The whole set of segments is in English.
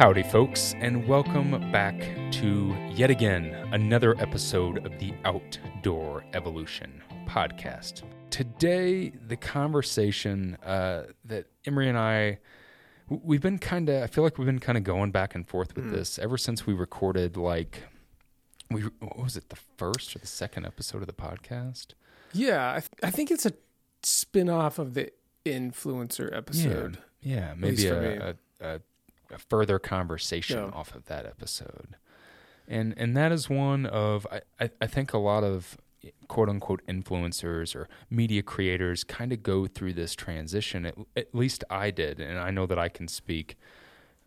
Howdy, folks, and welcome back to yet again another episode of the Outdoor Evolution podcast. Today, the conversation uh, that Emory and I we've been kind of I feel like we've been kind of going back and forth with mm. this ever since we recorded like we what was it the first or the second episode of the podcast? Yeah, I, th- I think it's a spin-off of the influencer episode. Yeah, yeah maybe a, a, a, a, further conversation yeah. off of that episode. And and that is one of I, I, I think a lot of quote unquote influencers or media creators kind of go through this transition. At, at, least I did, and I know that I can speak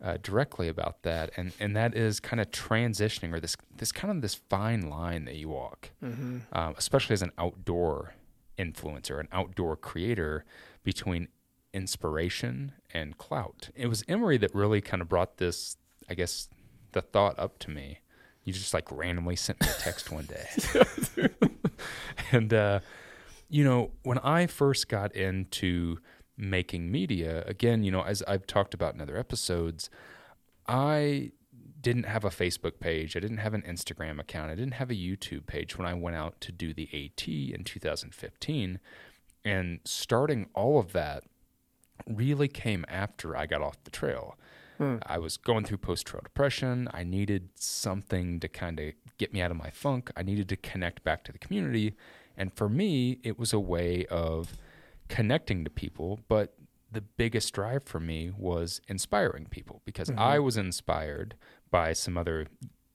uh, directly about that. And and that is kind of transitioning or this this kind of this fine line that you walk, mm-hmm. uh, especially as an outdoor influencer, an outdoor creator, between inspiration and clout. It was Emory that really kind of brought this, I guess, the thought up to me. You just like randomly sent me a text one day. and, uh, you know, when I first got into making media, again, you know, as I've talked about in other episodes, I didn't have a Facebook page. I didn't have an Instagram account. I didn't have a YouTube page when I went out to do the AT in 2015. And starting all of that really came after I got off the trail. Hmm. I was going through post trail depression. I needed something to kind of get me out of my funk. I needed to connect back to the community. And for me, it was a way of connecting to people. But the biggest drive for me was inspiring people because mm-hmm. I was inspired by some other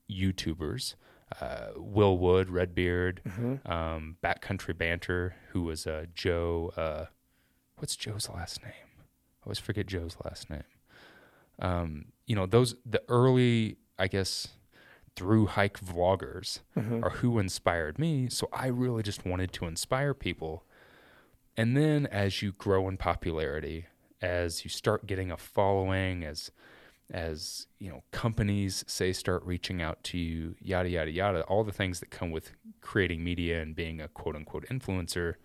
YouTubers. Uh, Will Wood, Redbeard, mm-hmm. um, Backcountry Banter, who was uh, Joe. Uh, what's Joe's last name? I always forget Joe's last name um, you know, those the early, I guess, through hike vloggers mm-hmm. are who inspired me. So I really just wanted to inspire people. And then as you grow in popularity, as you start getting a following, as as you know, companies say start reaching out to you, yada yada yada, all the things that come with creating media and being a quote unquote influencer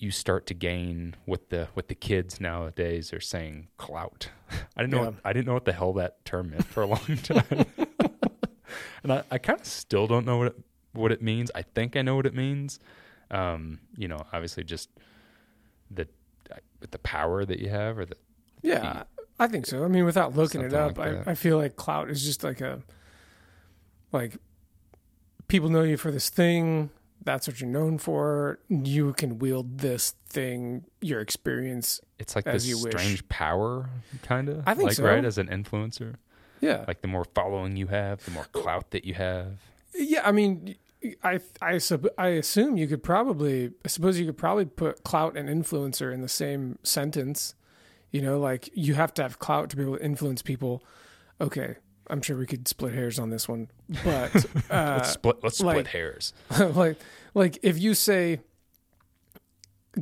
you start to gain what the what the kids nowadays are saying clout. I didn't know yeah. what, I didn't know what the hell that term meant for a long time, and I, I kind of still don't know what it, what it means. I think I know what it means. Um, you know, obviously just the the power that you have, or the yeah, the, I think so. I mean, without looking it up, like I, I feel like clout is just like a like people know you for this thing that's what you're known for. You can wield this thing, your experience. It's like this strange wish. power, kind of. I think like, so. Right, as an influencer. Yeah. Like the more following you have, the more clout that you have. Yeah, I mean, I I sub, I assume you could probably I suppose you could probably put clout and influencer in the same sentence. You know, like you have to have clout to be able to influence people. Okay, I'm sure we could split hairs on this one, but uh, let's split. Let's split like, hairs. like, like if you say,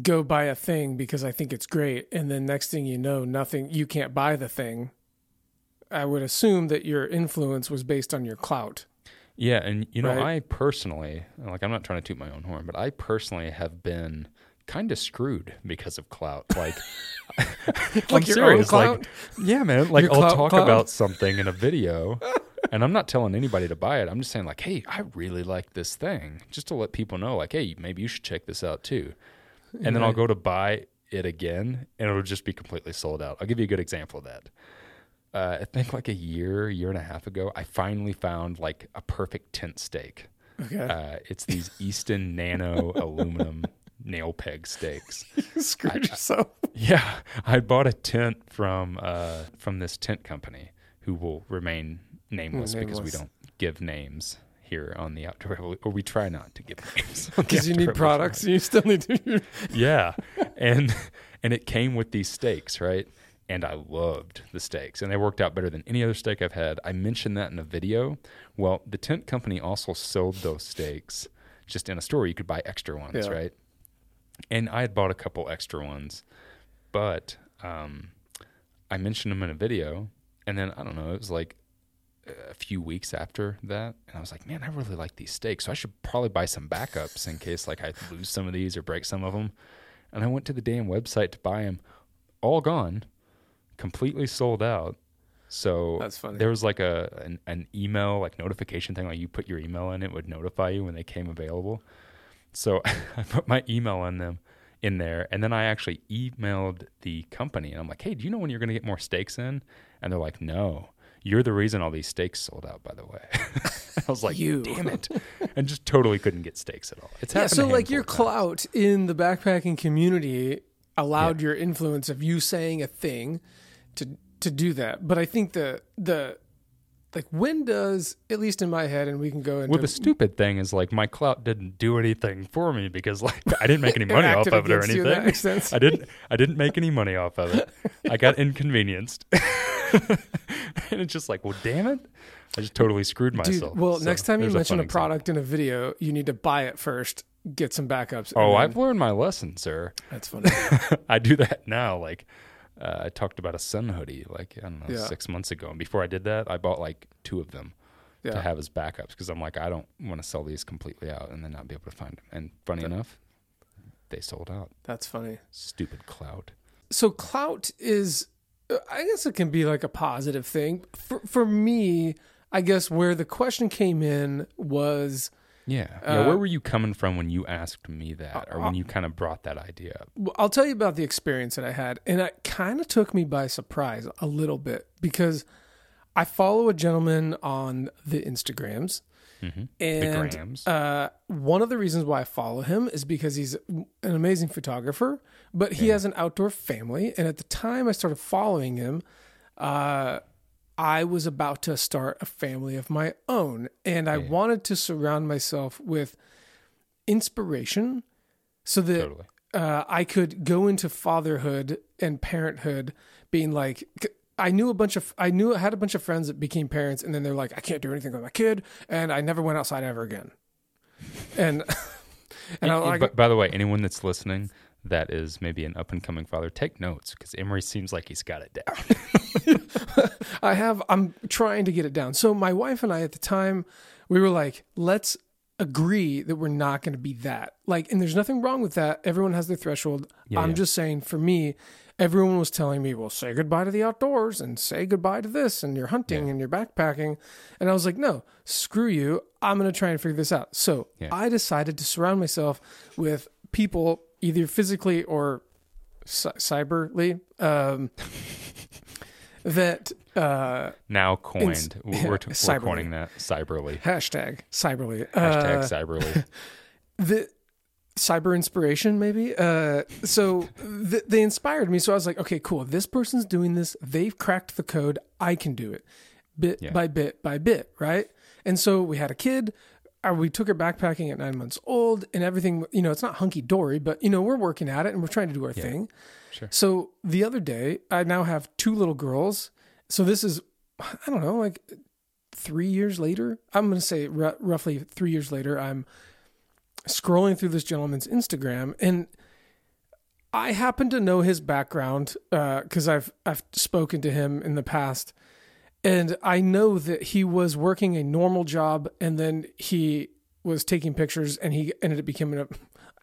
"Go buy a thing because I think it's great," and then next thing you know, nothing. You can't buy the thing. I would assume that your influence was based on your clout. Yeah, and you know, right? I personally, like, I'm not trying to toot my own horn, but I personally have been kind of screwed because of clout. Like, like I'm serious. Like, yeah, man. Like, your I'll talk clout? about something in a video, and I'm not telling anybody to buy it. I'm just saying, like, hey, I really like this thing, just to let people know, like, hey, maybe you should check this out too. And right. then I'll go to buy it again, and it'll just be completely sold out. I'll give you a good example of that. Uh, I think like a year, year and a half ago, I finally found like a perfect tent stake. Okay. Uh, it's these Easton Nano aluminum nail peg stakes. you screwed I, yourself. I, yeah, I bought a tent from uh, from this tent company who will remain nameless, nameless, because we don't give names here on the outdoor evolution, or we try not to give names because you need products and you still need to yeah and and it came with these stakes right? And i loved the stakes and they worked out better than any other stake i've had. I mentioned that in a video. Well the tent company also sold those stakes just in a store. You could buy extra ones yeah. right and I had bought a couple extra ones, but um, I mentioned them in a video, and then I don't know, it was like a few weeks after that, and I was like, man, I really like these stakes, so I should probably buy some backups in case like I lose some of these or break some of them. And I went to the damn website to buy them, all gone, completely sold out. So That's funny. there was like a an, an email like notification thing, like you put your email in, it would notify you when they came available. So I put my email in them in there, and then I actually emailed the company, and I'm like, "Hey, do you know when you're going to get more stakes in?" And they're like, "No, you're the reason all these stakes sold out." By the way, I was like, You. "Damn it!" and just totally couldn't get stakes at all. It's Yeah, so like your clout in the backpacking community allowed your influence of you saying a thing to to do that. But I think the the like when does at least in my head and we can go into Well, the stupid thing is like my clout didn't do anything for me because like I didn't make any money off of it or against you that anything. I didn't. I didn't make any money off of it. I got inconvenienced, and it's just like, well, damn it! I just totally screwed Dude, myself. well, So next time you mention a example. product in a video, you need to buy it first, get some backups. Oh, then- I've learned my lesson, sir. that's funny. I do that now. Like, uh, I talked about a sun hoodie, like I don't know, Yeah. six months ago, and before I did that, I bought like two of them to have as backups because I'm like, I don't want to sell these completely out and then not be able to find them. And funny enough, they sold out. That's funny. Stupid clout. so clout is uh, i guess it can be like a positive thing for, for me i guess where the question came in was Yeah. Yeah. Uh, Where were you coming from when you asked me that, or when you kind of brought that idea up? well, i'll tell you about the experience that i had and it kind of took me by surprise a little bit because i follow a gentleman on the instagrams The and uh, one of the reasons why I follow him is because he's an amazing photographer, but he has an outdoor family. And at the time I started following him, uh, I was about to start a family of my own. And I wanted to surround myself with inspiration so that Totally. uh, I could go into fatherhood and parenthood being like, I knew a bunch of, I knew I had a bunch of friends that became parents and then they're like, I can't do anything with my kid. And I never went outside ever again. And, and Y- y- like, by, by the way, anyone that's listening that is maybe an up and coming father, take notes because Emory seems like he's got it down. I have, I'm trying to get it down. So my wife and I at the time, we were like, let's agree that we're not going to be that. Like, and there's nothing wrong with that. Everyone has their threshold. Yeah, I'm yeah. just saying for me, everyone was telling me, well, say goodbye to the outdoors and say goodbye to this and your hunting Yeah. and your backpacking. And I was like, no, screw you. I'm going to try and figure this out. So. I decided to surround myself with people either physically or cy- cyberly um, that uh, now coined. we're, we're, t- we're coining that cyberly. hashtag cyberly Hashtag uh, cyberly. the cyber inspiration maybe uh so th- they inspired me so i was like okay cool this person's doing this they've cracked the code i can do it bit Yeah. by bit by bit right and so we had a kid Uh, we took her backpacking at nine months old and everything you know it's not hunky-dory but you know we're working at it and we're trying to do our thing. Sure. so the other day i now have two little girls. So this is i don't know like three years later? I'm going to say r- roughly three years later i'm scrolling through this gentleman's Instagram and I happen to know his background uh, because I've I've spoken to him in the past, and I know that he was working a normal job and then he was taking pictures and he ended up becoming an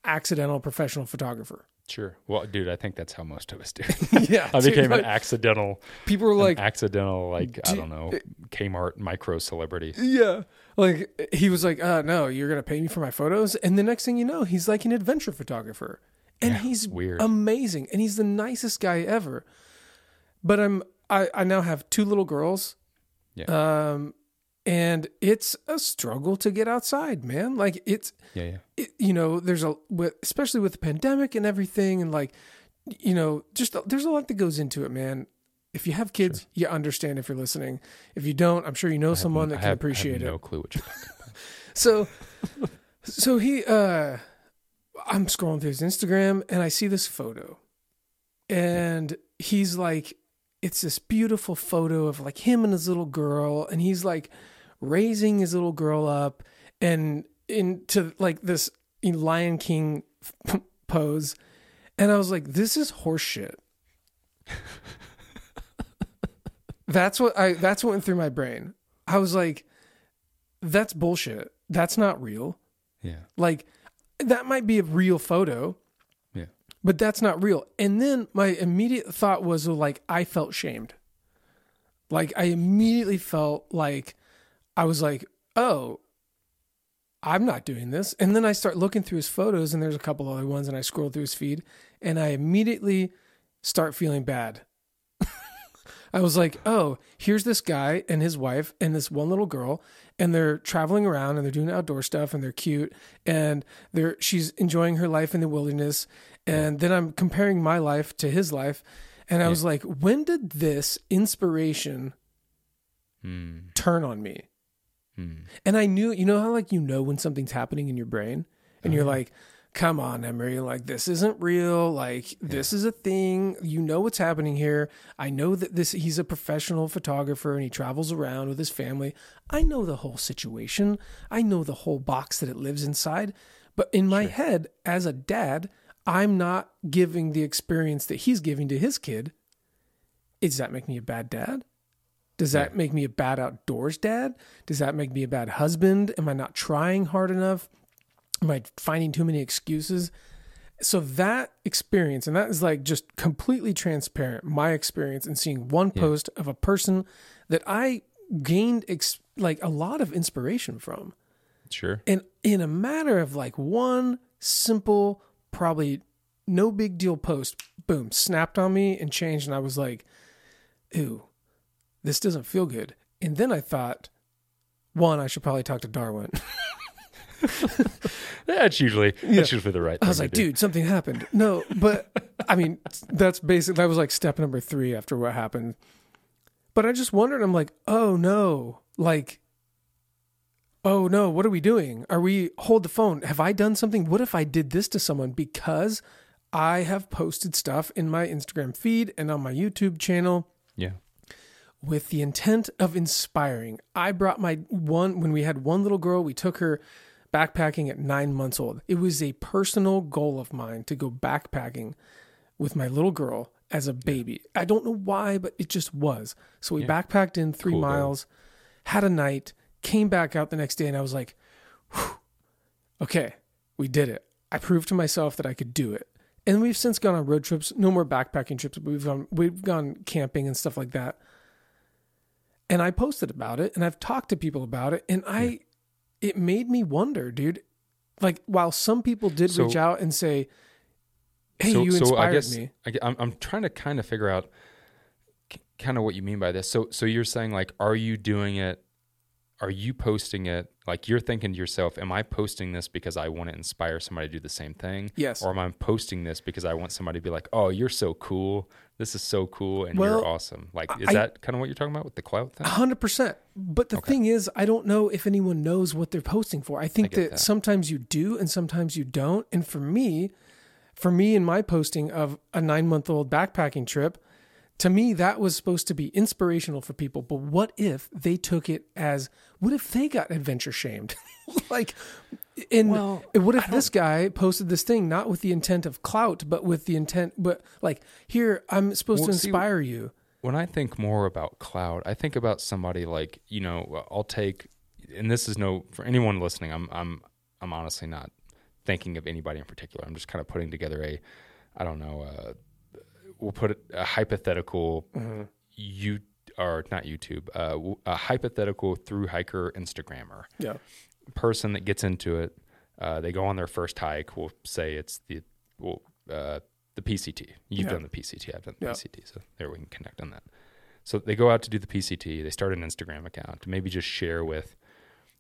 accidental professional photographer. Sure. Well, dude, I think that's how most of us do. Yeah, I dude, became an accidental, people were like, accidental, like I do- don't know, Kmart micro celebrity. Yeah. Like he was like, uh no, you're gonna pay me for my photos. And the next thing you know, he's like an adventure photographer. And Yeah, he's weird. amazing. And he's the nicest guy ever. But I'm I, I now have two little girls. Yeah. Um and it's a struggle to get outside, man. Like it's Yeah, yeah. it, you know, there's a with, especially with the pandemic and everything, and like, you know, just there's a lot that goes into it, man. If you have kids, you understand if you're listening. If you don't, I'm sure you know someone that I can have- appreciate I have it. No clue what you're talking about. So, so he, uh, I'm scrolling through his Instagram and I see this photo, and he's like, it's this beautiful photo of like him and his little girl, and he's like raising his little girl up and into like this Lion King pose, and I was like, this is horseshit. that's what I. That's what went through my brain. I was like, that's bullshit. That's not real. Yeah. Like that might be a real photo. But that's not real. And then my immediate thought was uh, like I felt shamed. Like I immediately felt like I was like, "Oh, I'm not doing this." And then I start looking through his photos and there's a couple other ones and I scroll through his feed and I immediately start feeling bad. I was like, "Oh, here's this guy and his wife and this one little girl and they're traveling around and they're doing outdoor stuff and they're cute and they're she's enjoying her life in the wilderness and then I'm comparing my life to his life and I yeah. was like, when did this inspiration hmm. turn on me? Hmm. And I knew, you know how like you know when something's happening in your brain and uh-huh. you're like, come on, Emory, like this isn't real. Like yeah. this is a thing. You know what's happening here. I know that this he's a professional photographer and he travels around with his family. I know the whole situation. I know the whole box that it lives inside. But in my sure. head, as a dad, I'm not giving the experience that he's giving to his kid. Does that make me a bad dad? Does that yeah. make me a bad outdoors dad? Does that make me a bad husband? Am I not trying hard enough? Am I finding too many excuses? So that experience, and that is like just completely transparent, my experience in seeing one yeah. post of a person that I gained ex- like a lot of inspiration from. Sure. And in a matter of like one simple probably no big deal post, boom, snapped on me and changed. And I was like, ew, this doesn't feel good. And then I thought, one, I should probably talk to Darwin. that's usually yeah. that's usually the right. Thing. I was like, dude, something happened. No, but I mean, that's basically That was like step number three after what happened. But I just wondered. I'm like, oh no, like oh no, what are we doing? Are we hold the phone? Have I done something? What if I did this to someone because I have posted stuff in my Instagram feed and on my YouTube channel? Yeah. With the intent of inspiring. I brought my one when we had one little girl, we took her backpacking at 9 months old. It was a personal goal of mine to go backpacking with my little girl as a baby. I don't know why, but it just was. So we yeah. backpacked in 3 cool, miles, had a night came back out the next day and I was like, okay, we did it. I proved to myself that I could do it. And we've since gone on road trips, no more backpacking trips, but we've gone we've gone camping and stuff like that. And I posted about it and I've talked to people about it and I yeah. it made me wonder, dude. Like while some people did so, reach out and say, "Hey, so, you inspired so I guess, me." I, I'm I'm trying to kind of figure out kind of what you mean by this. So so you're saying like are you doing it are you posting it like you're thinking to yourself, am I posting this because I want to inspire somebody to do the same thing? Yes. Or am I posting this because I want somebody to be like, oh, you're so cool. This is so cool and well, you're awesome. Like, is I, that kind of what you're talking about with the clout thing? 100%. But the okay. thing is, I don't know if anyone knows what they're posting for. I think I that, that sometimes you do and sometimes you don't. And for me, for me in my posting of a nine month old backpacking trip, to me that was supposed to be inspirational for people but what if they took it as what if they got adventure shamed? Like in well, what if this guy posted this thing not with the intent of clout but with the intent but like here i'm supposed well, to inspire see, you. when i think more about clout i think about somebody like you know i'll take and this is no for anyone listening i'm i'm i'm honestly not thinking of anybody in particular. I'm just kind of putting together a i don't know uh, we'll put a hypothetical mm-hmm. you or not YouTube, uh, a hypothetical through hiker Instagrammer. Yeah. Person that gets into it, uh, they go on their first hike. We'll say it's the well, uh, the PCT. You've yeah. done the PCT. I've done the yeah. PCT. So there we can connect on that. So they go out to do the PCT. They start an Instagram account to maybe just share with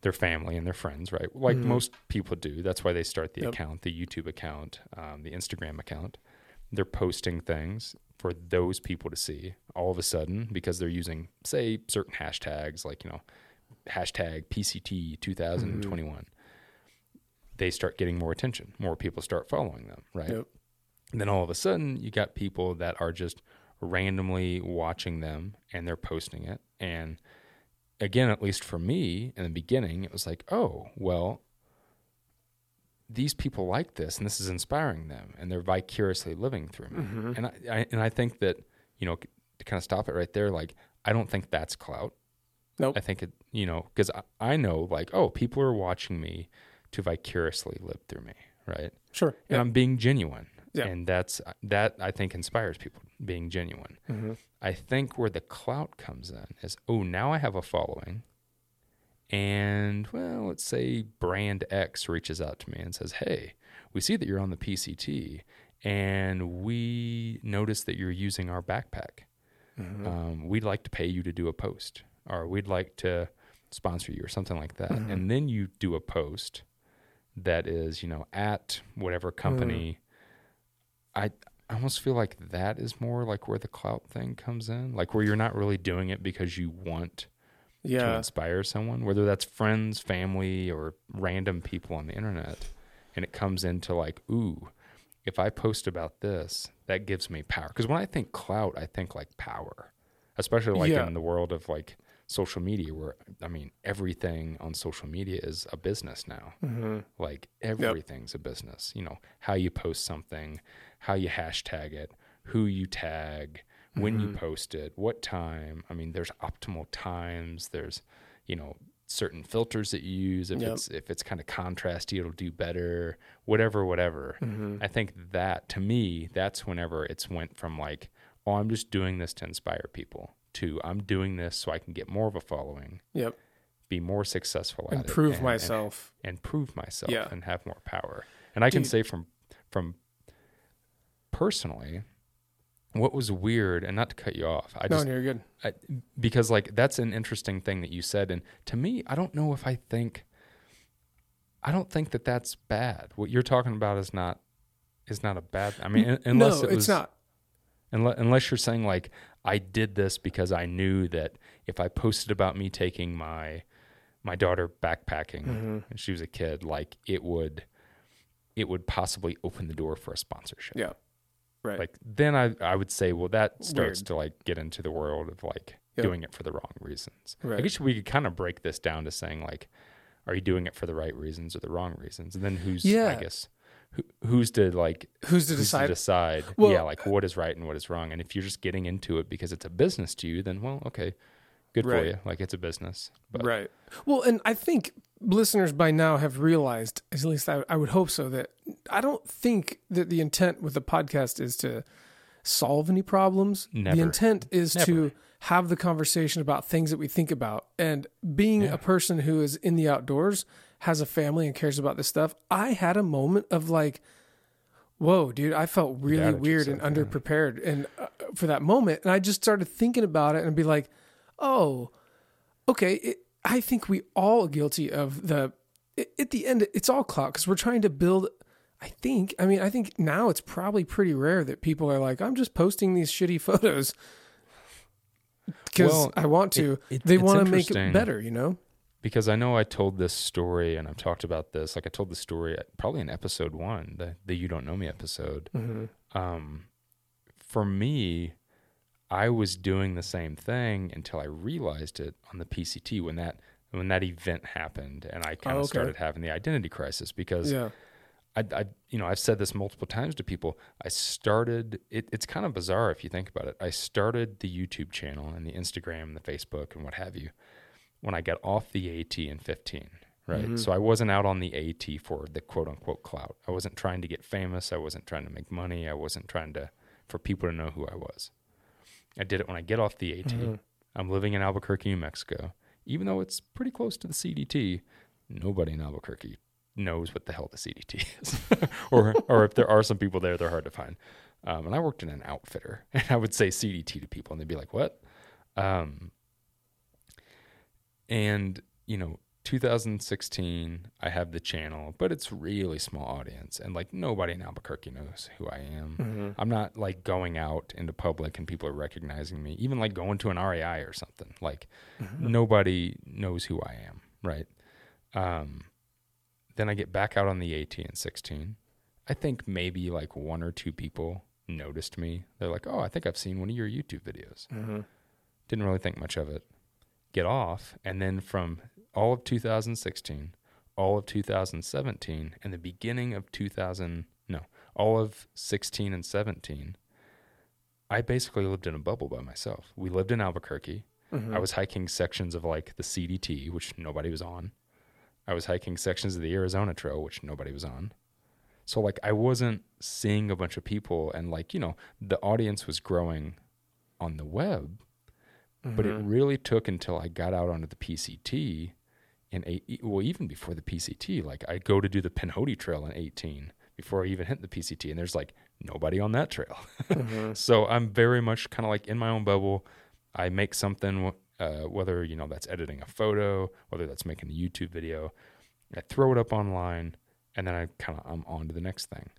their family and their friends, right? Like mm-hmm. most people do. That's why they start the yep. account, the YouTube account, um, the Instagram account they're posting things for those people to see all of a sudden because they're using say certain hashtags like you know hashtag pct 2021 mm-hmm. they start getting more attention more people start following them right yep. and then all of a sudden you got people that are just randomly watching them and they're posting it and again at least for me in the beginning it was like oh well these people like this and this is inspiring them and they're vicariously living through me. Mm-hmm. And I, I, and I think that, you know, to kind of stop it right there, like, I don't think that's clout. Nope. I think it, you know, because I, I, know like, oh, people are watching me to vicariously live through me. Right. Sure. And I'm being genuine. Yeah. And that's that I think inspires people being genuine. Mm-hmm. I think where the clout comes in is oh now I have a following, and well let's say brand X reaches out to me and says hey we see that you're on the PCT and we notice that you're using our backpack. Mm-hmm. Um, we'd like to pay you to do a post, or we'd like to sponsor you, or something like that. Mhm. And then you do a post that is, you know, at whatever company. I I almost feel like that is more like where the clout thing comes in, like where you're not really doing it because you want to inspire someone, whether that's friends, family, or random people on the internet. And it comes into like, ooh, if I post about this, that gives me power. Because when I think clout, I think like power, especially like Yeah. in the world of like social media, where I mean, everything on social media is a business now. Mm-hmm. Like everything's a business. You know, how you post something, how you hashtag it, who you tag, when you Mhm. post it, what time. I mean, there's optimal times. There's, you know, certain filters that you use. If Yep. it's if it's kind of contrasty, it'll do better. Whatever, whatever. Mm-hmm. I think that to me, that's whenever it's went from like, oh, I'm just doing this to inspire people to I'm doing this so I can get more of a following, Yep. be more successful at it, Improve and- and- myself. and prove myself Yeah. and have more power. And I can say from from personally, what was weird, and not to cut you off, I no, just you're good. I, because like that's an interesting thing that you said, and to me, I don't know if I think, I don't think that that's bad. What you're talking about is not is not a bad. I mean, un- unless no, it was, it's not. Unless, unless you're saying like I did this because I knew that if I posted about me taking my my daughter backpacking Mm-hmm. and she was a kid, like it would it would possibly open the door for a sponsorship. Yeah. Right. Like then I I would say, well, that starts Weird. to like get into the world of like Yep. doing it for the wrong reasons. I guess we could kind of break this down to saying like, are you doing it for the right reasons or the wrong reasons? And then who's yeah. I guess who, who's to like Who's to who's decide? to decide Well, yeah like what is right and what is wrong and if you're just getting into it because it's a business to you then well okay good for you like it's a business but Right. Well, and I think listeners by now have realized, at least I, I would hope so, that I don't think that the intent with the podcast is to solve any problems. Never. The intent is Never. to have the conversation about things that we think about. And being Yeah. a person who is in the outdoors, has a family, and cares about this stuff, I had a moment of like, whoa, dude, I felt really weird and underprepared and uh, for that moment. And I just started thinking about it and be like, oh, okay, it, I think we all guilty of the. i at the end, it's all clout because we're trying to build. I think. I mean, I think now it's probably pretty rare that people are like, "I'm just posting these shitty photos because Well, I want to." it- it- they want to make it better, you know. because I know I told this story and I've talked about this like I told the story probably in episode 1 the the you don't know me episode Mm-hmm. um for me I was doing the same thing until I realized it on the PCT when that when that event happened and I kind Oh, of okay. started having the identity crisis because Yeah. I, I, you know, I've said this multiple times to people. I started. It, it's kind of bizarre if you think about it. I started the YouTube channel and the Instagram, and the Facebook, and what have you, when I got off the AT in 15. Right. Mhm. So I wasn't out on the AT for the quote unquote clout. I wasn't trying to get famous. I wasn't trying to make money. I wasn't trying to for people to know who I was. I did it when I get off the AT. Mhm. I'm living in Albuquerque, New Mexico. Even though it's pretty close to the CDT, nobody in Albuquerque knows what the hell the CDT is. or or if there are some people there, they're hard to find. Um, and I worked in an outfitter, and I would say CDT to people, and they'd be like, "What?" Um, and you know, 2016, I have the channel, but it's really small audience, and like nobody in Albuquerque knows who I am. Mm-hmm. I'm not like going out into public and people are recognizing me, even like going to an REI or something. Like Mm-hmm. nobody knows who I am, right? Um, then I get back out on the AT in 16. I think maybe like one or two people noticed me. They're like, oh, I think I've seen one of your YouTube videos. Mm-hmm. Didn't really think much of it. Get off. And then from all of 2016, all of 2017, and the beginning of 2000, no, all of 16 and 17, I basically lived in a bubble by myself. We lived in Albuquerque. Mm-hmm. I was hiking sections of like the CDT, which nobody was on. I was hiking sections of the Arizona Trail, which nobody was on. So like I wasn't seeing a bunch of people and like, you know, the audience was growing on the web, mm-hmm. but it mm-hmm. really took until I got out onto the PCT in eight, well, even before the PCT, like I go to do the Pinhoti Trail in 18 before I even hit the PCT, and there's like nobody on that trail. mm-hmm. So I'm very much kind of like in my own bubble. I make something, uh, whether you know that's editing a photo, whether that's making a YouTube video. I throw it up online, and then I kind of I'm on to the next thing.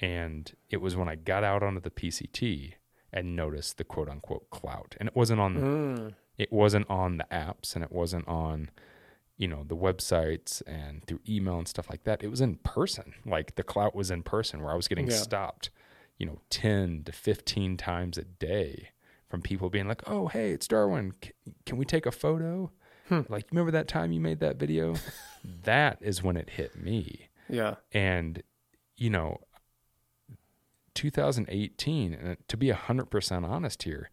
And it was when I got out onto the PCT and noticed the quote unquote clout, and it wasn't on. Mm. It wasn't on the apps, and it wasn't on you know the websites and through email and stuff like that it was in person. Like the clout was in person where i was getting yeah. stopped you know 10 to 15 times a day from people being like oh hey it's darwin. C- can we take a photo? Hmm. like remember that time you made that video? That is when it hit me. Yeah. And you know 2018 and to be 100% honest here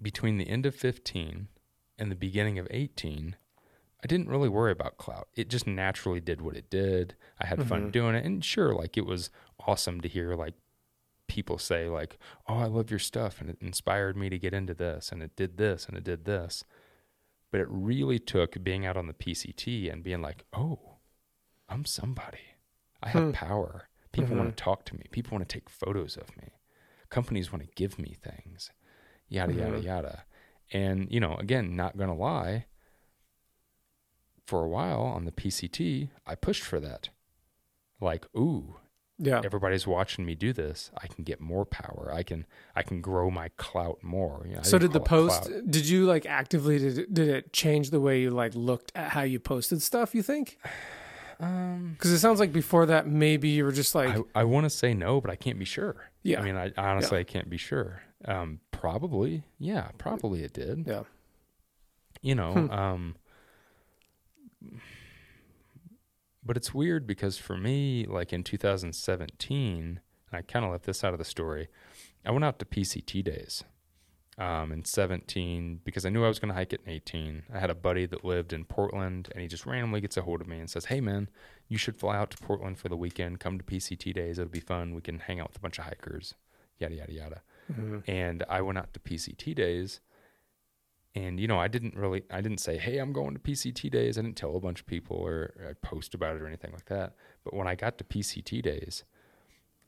between the end of 15 and the beginning of 18 I didn't really worry about clout. It just naturally did what it did. I had mm-hmm. fun doing it. And sure, like it was awesome to hear like people say like, "Oh, I love your stuff and it inspired me to get into this and it did this and it did this." But it really took being out on the PCT and being like, "Oh, I'm somebody. I have hmm. power. People mm-hmm. want to talk to me. People want to take photos of me. Companies want to give me things." Yada mm-hmm. yada yada. And, you know, again, not going to lie, for a while on the PCT, I pushed for that. Like, ooh, yeah, everybody's watching me do this. I can get more power. I can I can grow my clout more. You know, so did the post? Clout. Did you like actively? Did it, did it change the way you like looked at how you posted stuff? You think? Um, because it sounds like before that, maybe you were just like, I, I want to say no, but I can't be sure. Yeah, I mean, I honestly yeah. I can't be sure. Um, probably, yeah, probably it did. Yeah, you know, hmm. um but it's weird because for me, like in 2017, I kind of left this out of the story. I went out to PCT days um, in 17 because I knew I was going to hike it in 18. I had a buddy that lived in Portland, and he just randomly gets a hold of me and says, "Hey, man, you should fly out to Portland for the weekend. Come to PCT days. It'll be fun. We can hang out with a bunch of hikers. Yada yada yada." Mm-hmm. And I went out to PCT days, and you know i didn't really i didn't say hey i'm going to pct days. I didn't tell a bunch of people or i post about it or anything like that. But when i got to pct days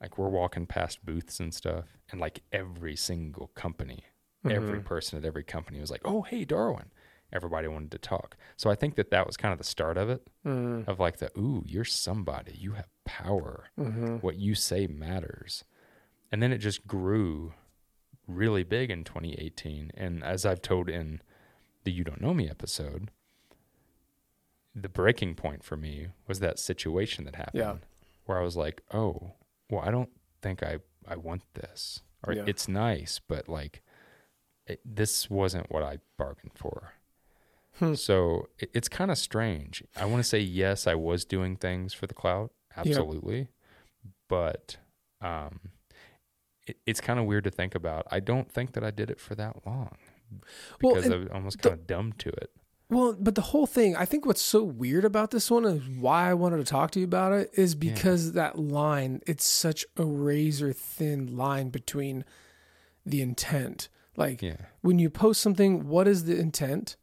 like we're walking past booths and stuff and like every single company mm-hmm. every person at every company was like oh hey darwin. Everybody wanted to talk. So i think that that was kind of the start of it mm-hmm. of like the ooh you're somebody. You have power. Mm-hmm. what you say matters. And then it just grew really big in 2018. And as I've told in the You Don't Know Me episode, the breaking point for me was that situation that happened yeah. where I was like, oh, well, I don't think I, I want this. Or yeah. it's nice, but like, it, this wasn't what I bargained for. Hmm. So it, it's kind of strange. I want to say, yes, I was doing things for the clout. Absolutely. But um, it, it's kind of weird to think about. I don't think that I did it for that long because well, I was almost kind of dumb to it. Well, but the whole thing, I think what's so weird about this one is why I wanted to talk to you about it is because yeah. that line, it's such a razor thin line between the intent. Like yeah. when you post something, what is the intent?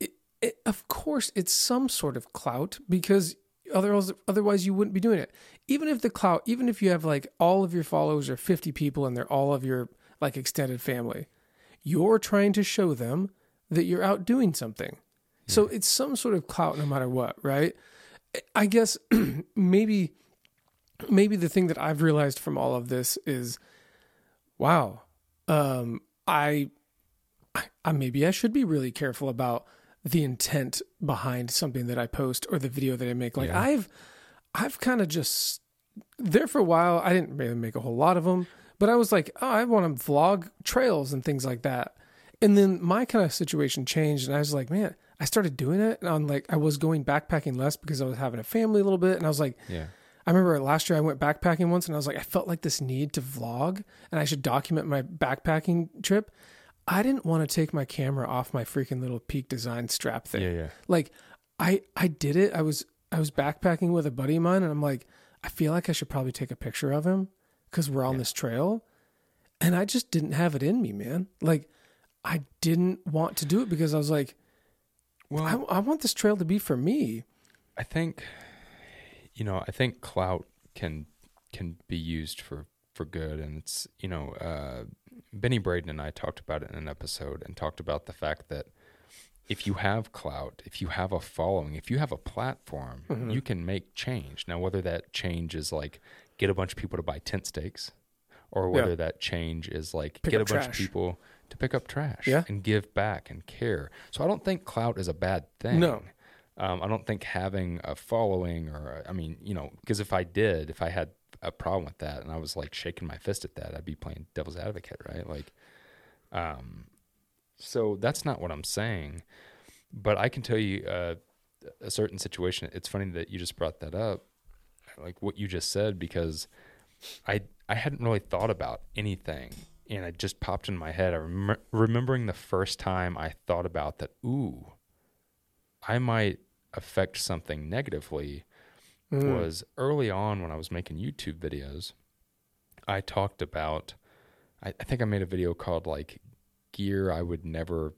It, it, of course, it's some sort of clout because otherwise, otherwise you wouldn't be doing it even if the clout, even if you have like all of your followers are 50 people and they're all of your like extended family, you're trying to show them that you're out doing something. Yeah. So it's some sort of clout no matter what, right? I guess maybe maybe the thing that I've realized from all of this is wow, um I I maybe I should be really careful about the intent behind something that I post or the video that I make. Like yeah. I've I've kind of just there for a while. I didn't really make a whole lot of them, but I was like, oh, I want to vlog trails and things like that. And then my kind of situation changed, and I was like, man, I started doing it, and I'm like, I was going backpacking less because I was having a family a little bit, and I was like, yeah. I remember last year I went backpacking once, and I was like, I felt like this need to vlog, and I should document my backpacking trip. I didn't want to take my camera off my freaking little peak design strap thing. Yeah, yeah. Like I I did it. I was I was backpacking with a buddy of mine, and I'm like, I feel like I should probably take a picture of him because we're on yeah. this trail, and I just didn't have it in me, man. Like, I didn't want to do it because I was like, well, I, I want this trail to be for me. I think, you know, I think clout can can be used for for good, and it's you know, uh, Benny Braden and I talked about it in an episode and talked about the fact that if you have clout, if you have a following, if you have a platform, mm-hmm. you can make change. Now, whether that change is like get a bunch of people to buy tent stakes, or whether yeah. that change is like pick get a bunch trash. of people to pick up trash yeah. and give back and care. So I don't think clout is a bad thing. No. Um, I don't think having a following or, I mean, you know, because if I did, if I had a problem with that and I was like shaking my fist at that, I'd be playing devil's advocate, right? Like, um, so that's not what I'm saying. But I can tell you uh, a certain situation. It's funny that you just brought that up, like what you just said, because I I hadn't really thought about anything, and it just popped in my head. I rem- remembering the first time I thought about that. Ooh, I might affect something negatively. Mm. Was early on when I was making YouTube videos. I talked about. I, I think I made a video called like gear I would never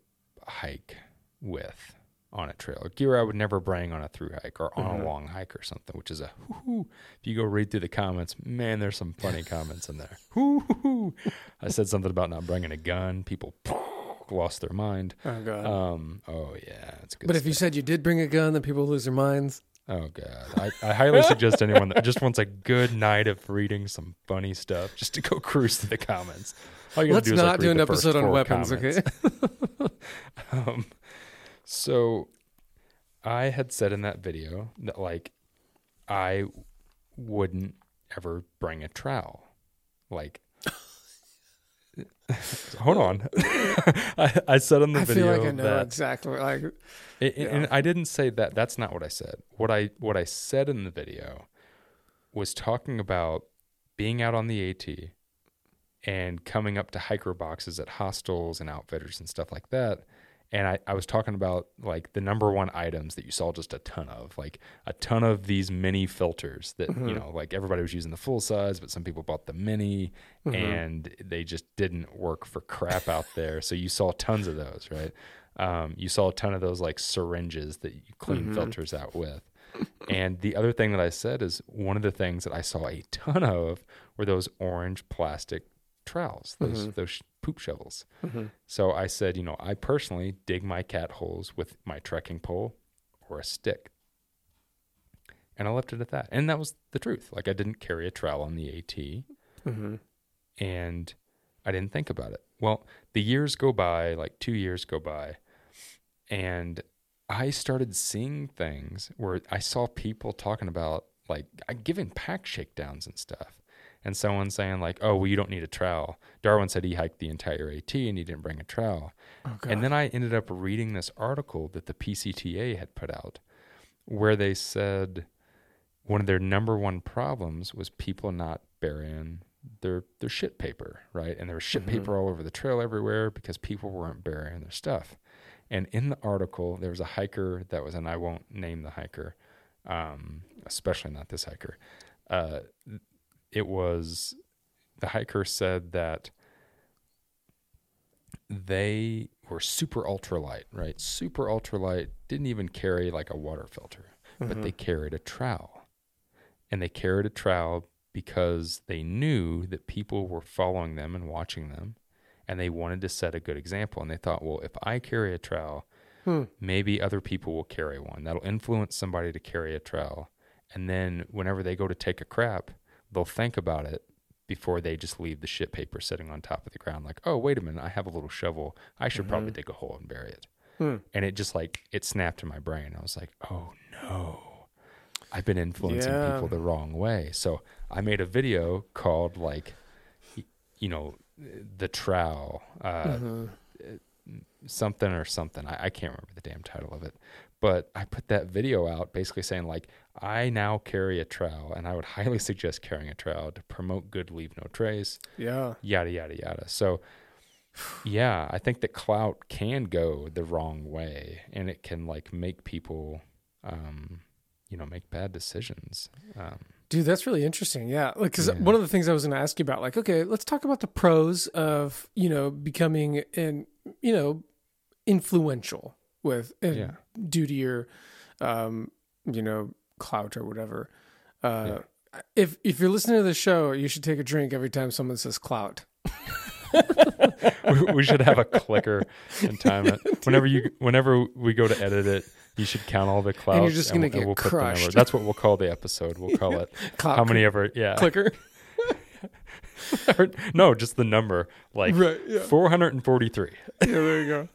hike with on a trail, gear I would never bring on a through hike or on mm-hmm. a long hike or something, which is a whoo If you go read through the comments, man, there's some funny comments in there. Whoo I said something about not bringing a gun. People lost their mind. Oh god. Um. Oh yeah, it's good. But stuff. if you said you did bring a gun, then people lose their minds. Oh god, I, I highly suggest anyone that just wants a good night of reading some funny stuff just to go cruise through the comments. Let's not like do an episode on weapons, comments. okay? um, so I had said in that video that like I wouldn't ever bring a trowel. Like hold on. I, I, said in the I video feel like I know that, exactly like it, yeah. and I didn't say that. That's not what I said. What I what I said in the video was talking about being out on the AT and coming up to hiker boxes at hostels and outfitters and stuff like that. And I, I was talking about like the number one items that you saw just a ton of, like a ton of these mini filters that, mm-hmm. you know, like everybody was using the full size, but some people bought the mini mm-hmm. and they just didn't work for crap out there. So you saw tons of those, right? Um, you saw a ton of those like syringes that you clean mm-hmm. filters out with. and the other thing that I said is one of the things that I saw a ton of were those orange plastic trowels, those mm-hmm. those poop shovels. Mm-hmm. So I said, you know, I personally dig my cat holes with my trekking pole or a stick. And I left it at that. And that was the truth. Like I didn't carry a trowel on the AT. Mm-hmm. And I didn't think about it. Well, the years go by, like 2 years go by, and I started seeing things where I saw people talking about like giving pack shakedowns and stuff and someone saying like, "Oh, well, you don't need a trowel." Darwin said he hiked the entire AT and he didn't bring a trowel. Oh, and then I ended up reading this article that the PCTA had put out, where they said one of their number one problems was people not burying their their shit paper, right? And there was shit mm-hmm. paper all over the trail everywhere because people weren't burying their stuff. And in the article, there was a hiker that was, and I won't name the hiker, um, especially not this hiker. Uh, it was the hiker said that they were super ultralight, right? Super ultralight, didn't even carry like a water filter, mm-hmm. but they carried a trowel. And they carried a trowel because they knew that people were following them and watching them and they wanted to set a good example. And they thought, well, if I carry a trowel, hmm. maybe other people will carry one. That'll influence somebody to carry a trowel. And then whenever they go to take a crap, they'll think about it before they just leave the shit paper sitting on top of the ground. Like, oh, wait a minute, I have a little shovel. I should mm-hmm. probably dig a hole and bury it. Hmm. And it just like it snapped in my brain. I was like, oh no. I've been influencing yeah. people the wrong way. So I made a video called like, you know, the trowel, uh, mm-hmm. something or something. I, I, can't remember the damn title of it, but I put that video out basically saying like I now carry a trowel and I would highly suggest carrying a trowel to promote good leave no trace. Yeah. Yada yada yada. So yeah, I think that clout can go the wrong way and it can like make people um you know make bad decisions. Um, Dude, that's really interesting. Yeah, like because yeah. one of the things I was going to ask you about, like, okay, let's talk about the pros of you know becoming an you know influential with yeah. due to your um, you know clout or whatever. Uh, yeah. If if you're listening to the show, you should take a drink every time someone says clout. we, we, should have a clicker and time it. Whenever you, whenever we go to edit it, you should count all the clouts. And you're just gonna get we'll crushed. That's what we'll call the episode. We'll call it how many ever. Yeah, clicker. no, just the number, like right, yeah. 443. yeah, there you go.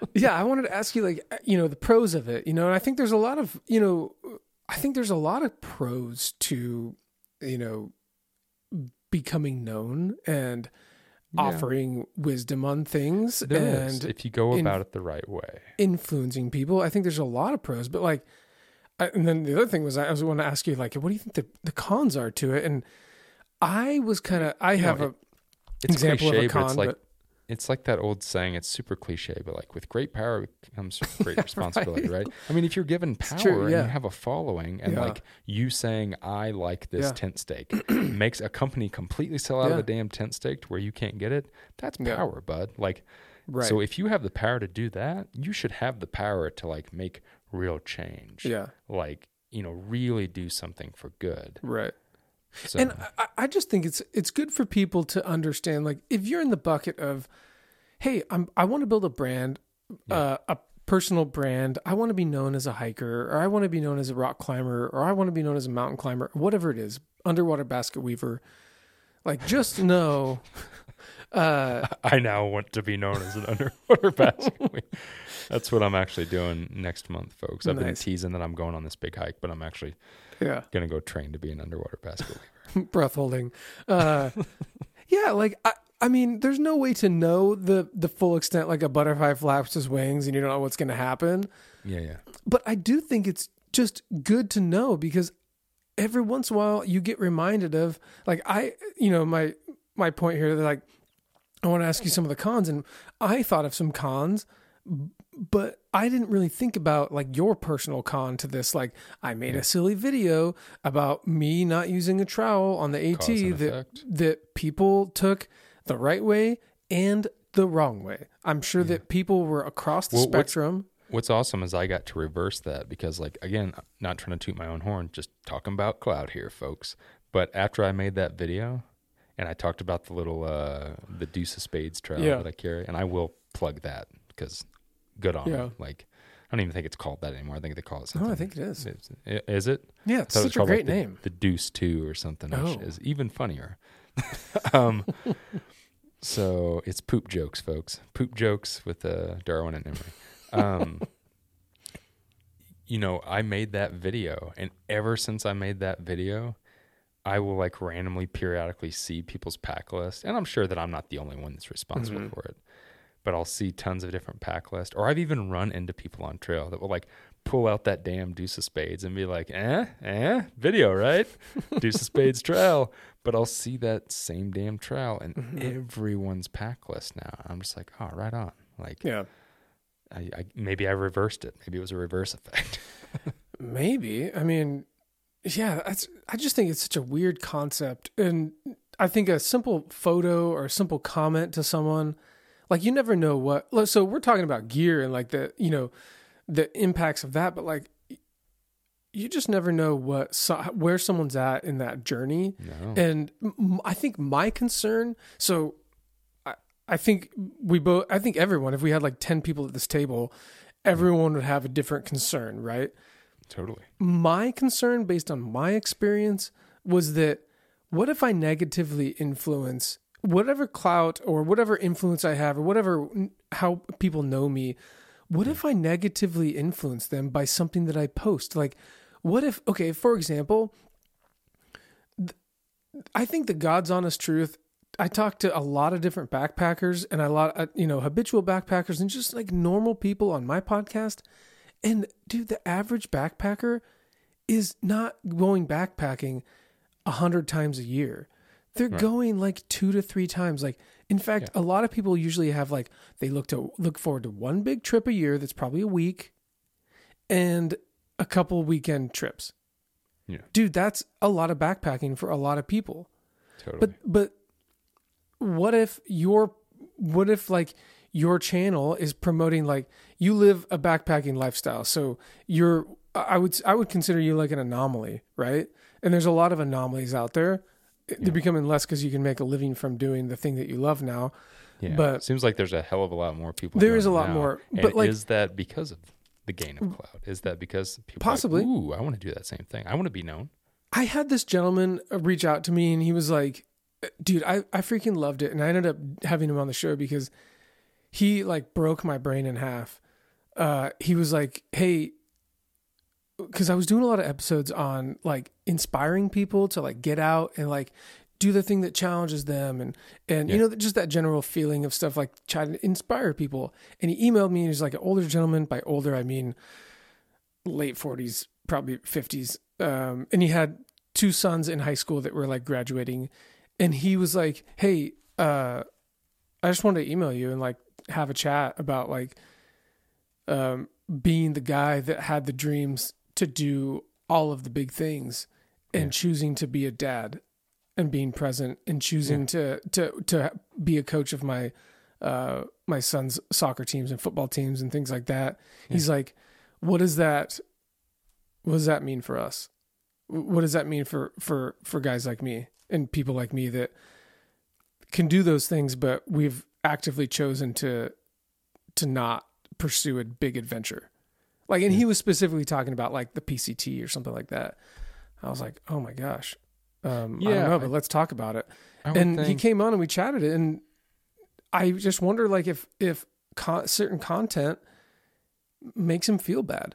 yeah, I wanted to ask you, like, uh, you know, the pros of it. You know, and I think there's a lot of, you know, I think there's a lot of pros to, you know, becoming known and yeah. offering wisdom on things there and is, if you go about in, it the right way influencing people i think there's a lot of pros but like I, and then the other thing was i was want to ask you like what do you think the, the cons are to it and i was kind of i have know, a example cliche, of a con but it's like but, it's like that old saying. It's super cliche, but like with great power comes great responsibility, right. right. I mean, if you're given power true, yeah. and you have a following, and yeah. like you saying "I like this yeah. tent stake," makes a company completely sell out of a damn tent stake to where you can't get it. That's power, bud. Like, right. so if you have the power to do that, you should have the power to like make real change. Yeah, like you know, really do something for good. Right. So. And I, I just think it's it's good for people to understand. Like, if you're in the bucket of, hey, I'm I want to build a brand, yeah. uh, a personal brand. I want to be known as a hiker, or I want to be known as a rock climber, or I want to be known as a mountain climber, whatever it is, underwater basket weaver. Like, just know. Uh, I now want to be known as an underwater basket weaver. That's what I'm actually doing next month, folks. I've nice. been teasing that I'm going on this big hike, but I'm actually yeah gonna go train to be an underwater basket breath holding uh yeah like i I mean, there's no way to know the the full extent like a butterfly flaps his wings and you don't know what's going to happen. Yeah, yeah. But I do think it's just good to know because every once in a while you get reminded of like I, you know, my my point here. Like, I want to ask you some of the cons, and I thought of some cons, but I didn't really think about like your personal con to this. Like I made a silly video about me not using a trowel on the AT that that people took the right way and the wrong way. I'm sure yeah. that people were across the well, spectrum. What's, what's awesome is I got to reverse that because like again, not trying to toot my own horn, just talking about clout here, folks. But after I made that video and I talked about the little uh the Deuce of Spades trowel yeah. that I carry, and I will plug that because good on yeah. it. Like I don't even think it's called that anymore. I think they call it something. Oh, I think it is. Is, is it? Yeah, it's such it a great like name. The, the, Deuce Two or something, oh. which is even funnier. um, so it's poop jokes, folks. Poop jokes with uh, Darwin and Emory. Um, you know, I made that video, and ever since I made that video, I will like randomly periodically see people's pack list, and I'm sure that I'm not the only one that's responsible mm-hmm. for it but I'll see tons of different pack lists. Or I've even run into people on trail that will like pull out that damn deuce of spades and be like, eh, eh, video, right? deuce of spades trail. But I'll see that same damn trail in mm-hmm. everyone's pack list now. I'm just like, oh, right on. Like, yeah. I, I maybe I reversed it. Maybe it was a reverse effect. maybe. I mean, yeah, that's. I just think it's such a weird concept, and I think a simple photo or a simple comment to someone like you never know what so we're talking about gear and like the you know the impacts of that but like you just never know what so, where someone's at in that journey. No. and i think my concern so I, I think we both i think everyone if we had like 10 people at this table everyone would have a different concern right? Totally. My concern based on my experience was that what if i negatively influence whatever clout or whatever influence I have or whatever how people know me, what if I negatively influence them by something that I post? Like, what if, okay, for example, I think the God's honest truth. I talk to a lot of different backpackers and a lot, of, you know, habitual backpackers and just like normal people on my podcast. And dude, the average backpacker is not going backpacking a hundred times a year. They're right. going like two to three times. Like, in fact, yeah. a lot of people usually have like they look to look forward to one big trip a year that's probably a week, and a couple weekend trips. Yeah. Dude, that's a lot of backpacking for a lot of people. Totally. But but what if your what if like your channel is promoting like you live a backpacking lifestyle. So you're I would I would consider you like an anomaly, right? And there's a lot of anomalies out there. They're becoming less because you can make a living from doing the thing that you love now. yeah. but- seems like there's a hell of a lot more people. There is a lot now. more, And but, like- is that because of the gain of clout? Is that because people are like, Possibly. Ooh, I want to do that same thing. I want to be known. I had this gentleman uh, reach out to me and he was like, dude, I, I freaking loved it. And I ended up having him on the show because he like broke my brain in half. Uh, he was like, hey, because I was doing a lot of episodes on like inspiring people to like get out and like do the thing that challenges them and and you know just that general feeling of stuff like trying to inspire people. And he emailed me and he's like an older gentleman. By older, I mean late forties, probably fifties. Um, and he had two sons in high school that were like graduating, and he was like, "Hey, uh, I just wanted to email you and like have a chat about like um, being the guy that had the dreams to do all of the big things and Yeah. choosing to be a dad and being present and choosing to to to be a coach of my uh my son's soccer teams and football teams and things like that. He's like, what does that what does that mean for us? What does that mean for for for guys like me and people like me that can do those things but we've actively chosen to to not pursue a big adventure. Like and he was specifically talking about like the PCT or something like that. I was like, "Oh my gosh." Um I Yeah, don't know, but I- let's talk about it I and he came on and we chatted it and i just wonder like if if con- certain content makes him feel bad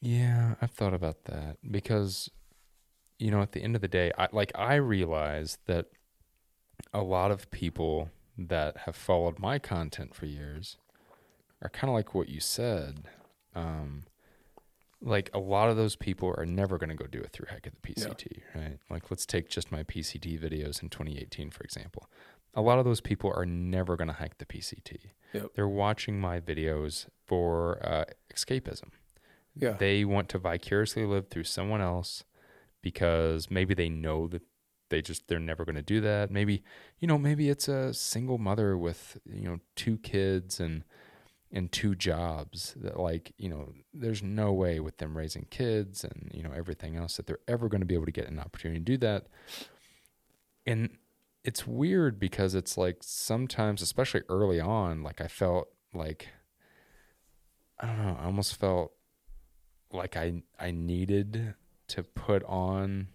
Yeah, I've thought about that because, you know, at the end of the day, I like I realize that a lot of people that have followed my content for years are kind of like what you said. Um, like a lot of those people are never going to go do a through hike at the PCT, right? Like let's take just my PCT videos in 2018 for example. A lot of those people are never going to hike the PCT. Yep. They're watching my videos for uh, escapism yeah they want to vicariously live through someone else because maybe they know that they just they're never going to do that maybe you know maybe it's a single mother with you know two kids and and two jobs that like you know there's no way with them raising kids and you know everything else that they're ever going to be able to get an opportunity to do that. And it's weird because it's like sometimes especially early on like i felt like i don't know i almost felt like I I needed to put on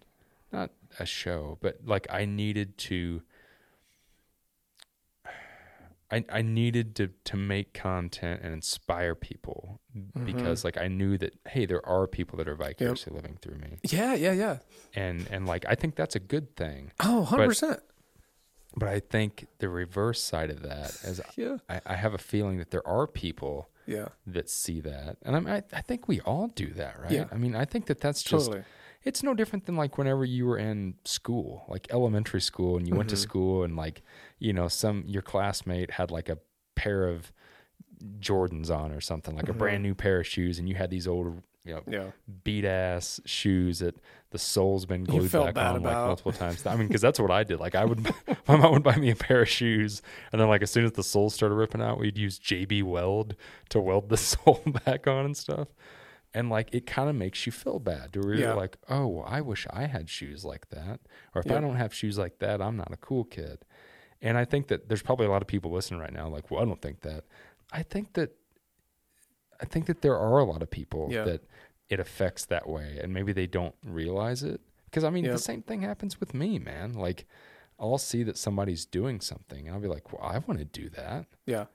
not a show, but like I needed to I I needed to to make content and inspire people because like I knew that hey there are people that are vicariously living through me. yeah yeah yeah And and like I think that's a good thing. oh 100% But I think the reverse side of that is yeah I, I have a feeling that there are people yeah that see that. And I, mean, I, I think we all do that, right? Yeah. I mean, I think that that's just, totally it's no different than like whenever you were in school, like elementary school, and you went to Mm-hmm. school and like, you know, some, your classmate had like a pair of Jordans on or something, like a brand new pair of shoes, and you had these old, you know, Mm-hmm. yeah beat ass shoes that the sole's been glued back on like multiple times. I mean, because that's what I did. Like I would, my mom would buy me a pair of shoes, and then like as soon as the soles started ripping out, we'd use JB Weld to weld the sole back on and stuff. And like it kind of makes you feel bad to where Yeah. you're like, oh, I wish I had shoes like that, or if Yeah. I don't have shoes like that, I'm not a cool kid. And I think that there's probably a lot of people listening right now, like, well, I don't think that. I think that I think that there are a lot of people Yeah. that it affects that way, and maybe they don't realize it. Because I mean, Yep. the same thing happens with me, man. Like, I'll see that somebody's doing something, and I'll be like, well, I want to do that. yeah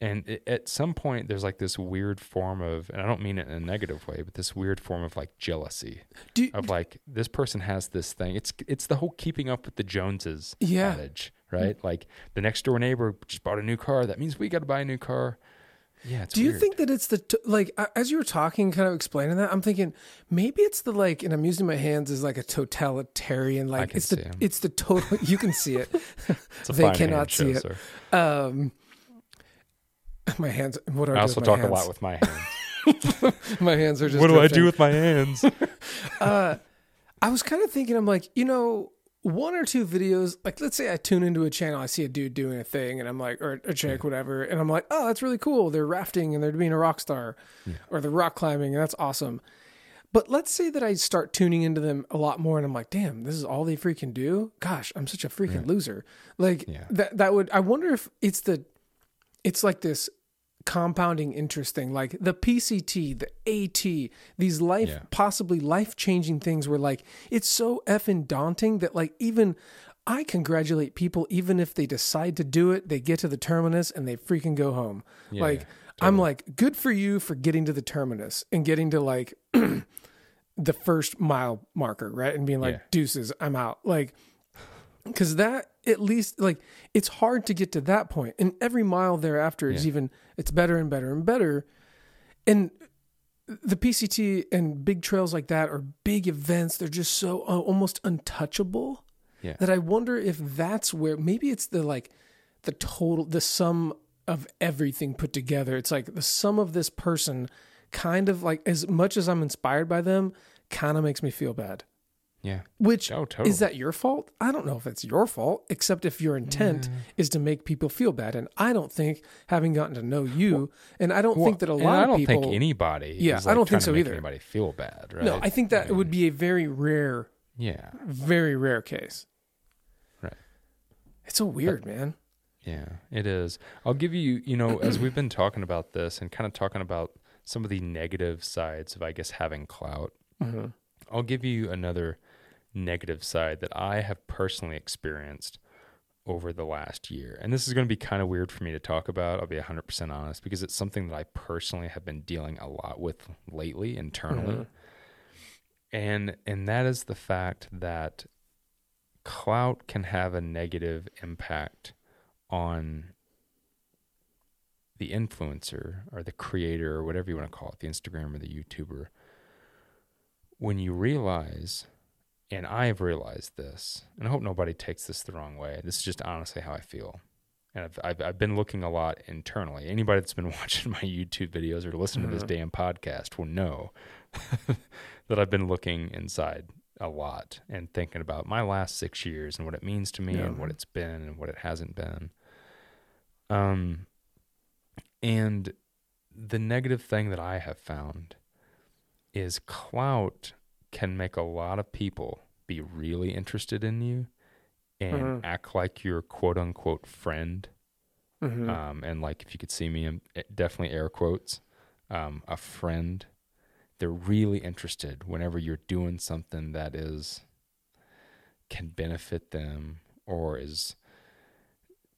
And it, at some point, there's like this weird form of, and I don't mean it in a negative way, but this weird form of like jealousy do of like this person has this thing. It's it's the whole keeping up with the Joneses Yeah. adage, right? Like the next door neighbor just bought a new car. That means we got to buy a new car. Yeah, it's Do you weird. think that it's the t- like as you were talking, kind of explaining that? I'm thinking maybe it's the like, and I'm using my hands as like a totalitarian. Like it's the 'em. it's the total. You can see it. They cannot see show, it. sir. Um, my hands. What are I, I also talk a lot with my hands. my hands are just. what do I do with my hands? uh, I was kind of thinking, I'm like, you know, one or two videos, like let's say I tune into a channel, I see a dude doing a thing, and I'm like, or a chick, whatever, and I'm like, oh, that's really cool. They're rafting and they're being a rock star, or they're rock climbing, and that's awesome. But let's say that I start tuning into them a lot more, and I'm like, damn, this is all they freaking do. Gosh, I'm such a freaking loser. Like Yeah. that. That would. I wonder if it's the. It's like this compounding interest thing like the PCT, the AT, these life Yeah. possibly life-changing things where like it's so effing daunting that like even I congratulate people even if they decide to do it, they get to the terminus and they freaking go home. Yeah, like yeah, I'm like good for you for getting to the terminus and getting to like the first mile marker, right? And being like deuces, I'm out. Like because that at least like it's hard to get to that point and every mile thereafter is Yeah. even it's better and better and better and the pct and big trails like that are big events they're just so uh, almost untouchable Yeah. that i wonder if that's where maybe it's the like the total the sum of everything put together it's like the sum of this person kind of like as much as i'm inspired by them kind of makes me feel bad yeah. which Oh, totally. is that your fault? I don't know if it's your fault, except if your intent is to make people feel bad. And I don't think, having gotten to know you, and I don't think that a lot I of don't people. think anybody. Yeah, is, I don't think so either. Anybody feel bad, right? no, I think that it would be a very rare, Yeah. very rare case. Right. It's so weird, man. Yeah, it is. I'll give you, you know, as we've been talking about this and kind of talking about some of the negative sides of, I guess, having clout, Mm-hmm. I'll give you another negative side that I have personally experienced over the last year. And this is going to be kind of weird for me to talk about. I'll be 100% honest because it's something that I personally have been dealing a lot with lately internally. Mhm. And and that is the fact that clout can have a negative impact on the influencer or the creator or whatever you want to call it, the Instagram or the YouTuber, when you realize, and I have realized this, and I hope nobody takes this the wrong way. This is just honestly how I feel. And I've, I've, I've been looking a lot internally. Anybody that's been watching my YouTube videos or listening to this damn podcast will know that I've been looking inside a lot and thinking about my last six years and what it means to me and what it's been and what it hasn't been. Um, and the negative thing that I have found is clout can make a lot of people be really interested in you and Mhm. act like your quote unquote friend. Mhm. Um, and like if you could see me, I'm definitely air quotes, um, a friend. They're really interested whenever you're doing something that is can benefit them or is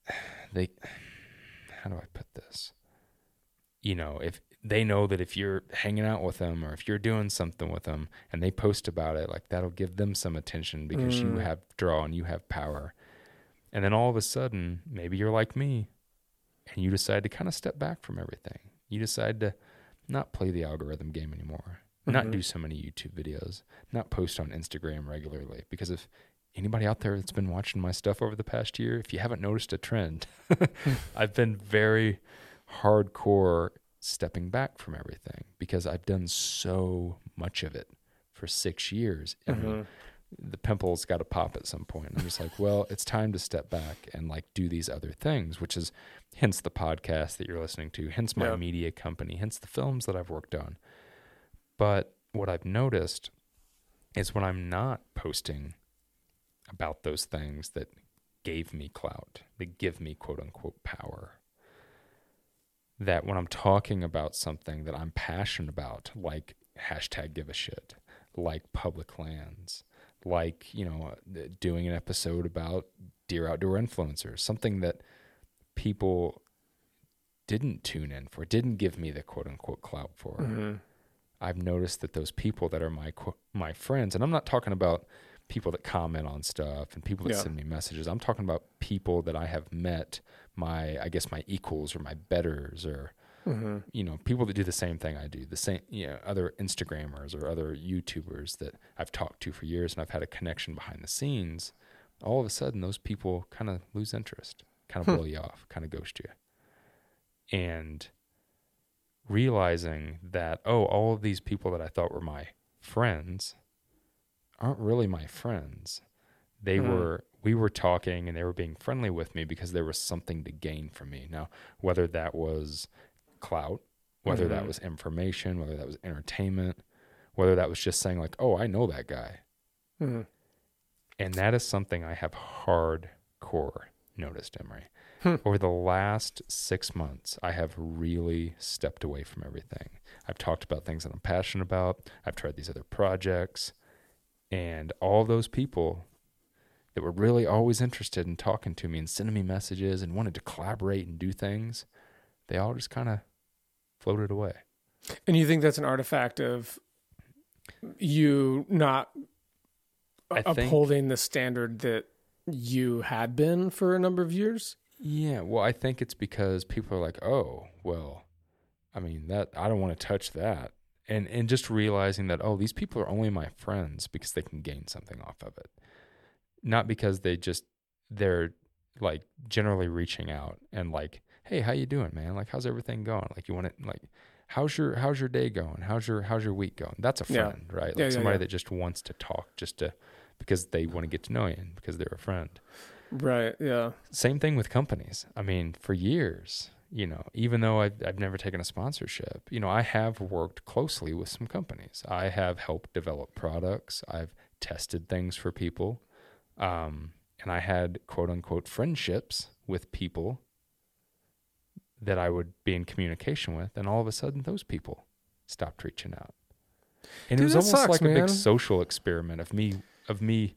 they how do I put this? You know, if they know that if you're hanging out with them or if you're doing something with them and they post about it, like that'll give them some attention because you Mm. have draw and you have power. And then all of a sudden, maybe you're like me and you decide to kind of step back from everything. You decide to not play the algorithm game anymore, not Mhm. do so many YouTube videos, not post on Instagram regularly. Because if anybody out there that's been watching my stuff over the past year, if you haven't noticed a trend, I've been very hardcore stepping back from everything because I've done so much of it for six years. I mean, Mhm. the pimple's got to pop at some point. I'm just like, well, it's time to step back and like do these other things, which is hence the podcast that you're listening to, hence my Yeah. media company, hence the films that I've worked on. But what I've noticed is when I'm not posting about those things that gave me clout, that give me quote unquote power, that when I'm talking about something that I'm passionate about, like hashtag give a shit, like public lands, like, you know, doing an episode about dear outdoor influencers, something that people didn't tune in for, didn't give me the quote unquote clout for. Mhm. I've noticed that those people that are my my friends, and I'm not talking about people that comment on stuff and people that Yeah. send me messages. I'm talking about people that I have met, my I guess my equals or my betters or Mhm. you know people that do the same thing I do, the same you know other Instagrammers or other YouTubers that I've talked to for years and I've had a connection behind the scenes. All of a sudden, those people kind of lose interest, kind of Hmm. blow you off, kind of ghost you, and realizing that oh all of these people that i thought were my friends aren't really my friends they Mhm. were we were talking and they were being friendly with me because there was something to gain from me now whether that was clout whether that Mhm. was information whether that was entertainment whether that was just saying like oh i know that guy Mhm. and that is something I have hardcore noticed, Emory. Hmm. Over the last six months, I have really stepped away from everything. I've talked about things that I'm passionate about. I've tried these other projects. And all those people that were really always interested in talking to me and sending me messages and wanted to collaborate and do things, they all just kind of floated away. And you think that's an artifact of you not I think- upholding the standard that you had been for a number of years? Yeah, well, I think it's because people are like, "Oh, well, I mean that I don't want to touch that," and and just realizing that oh, these people are only my friends because they can gain something off of it, not because they just they're like generally reaching out and like, "Hey, how you doing, man? Like, how's everything going? Like, you want to like." How's your how's your day going? How's your how's your week going? That's a Yeah. friend, right? Like Yeah, yeah, somebody yeah. that just wants to talk, just to because they want to get to know you and because they're a friend Right. Yeah. same thing with companies. I mean, for years, you know, even though I've, I've never taken a sponsorship, you know, I have worked closely with some companies. I have helped develop products. I've tested things for people. Um, and I had quote unquote friendships with people that I would be in communication with. And all of a sudden, those people stopped reaching out. And Dude, it was almost sucks, like a big social experiment of me, of me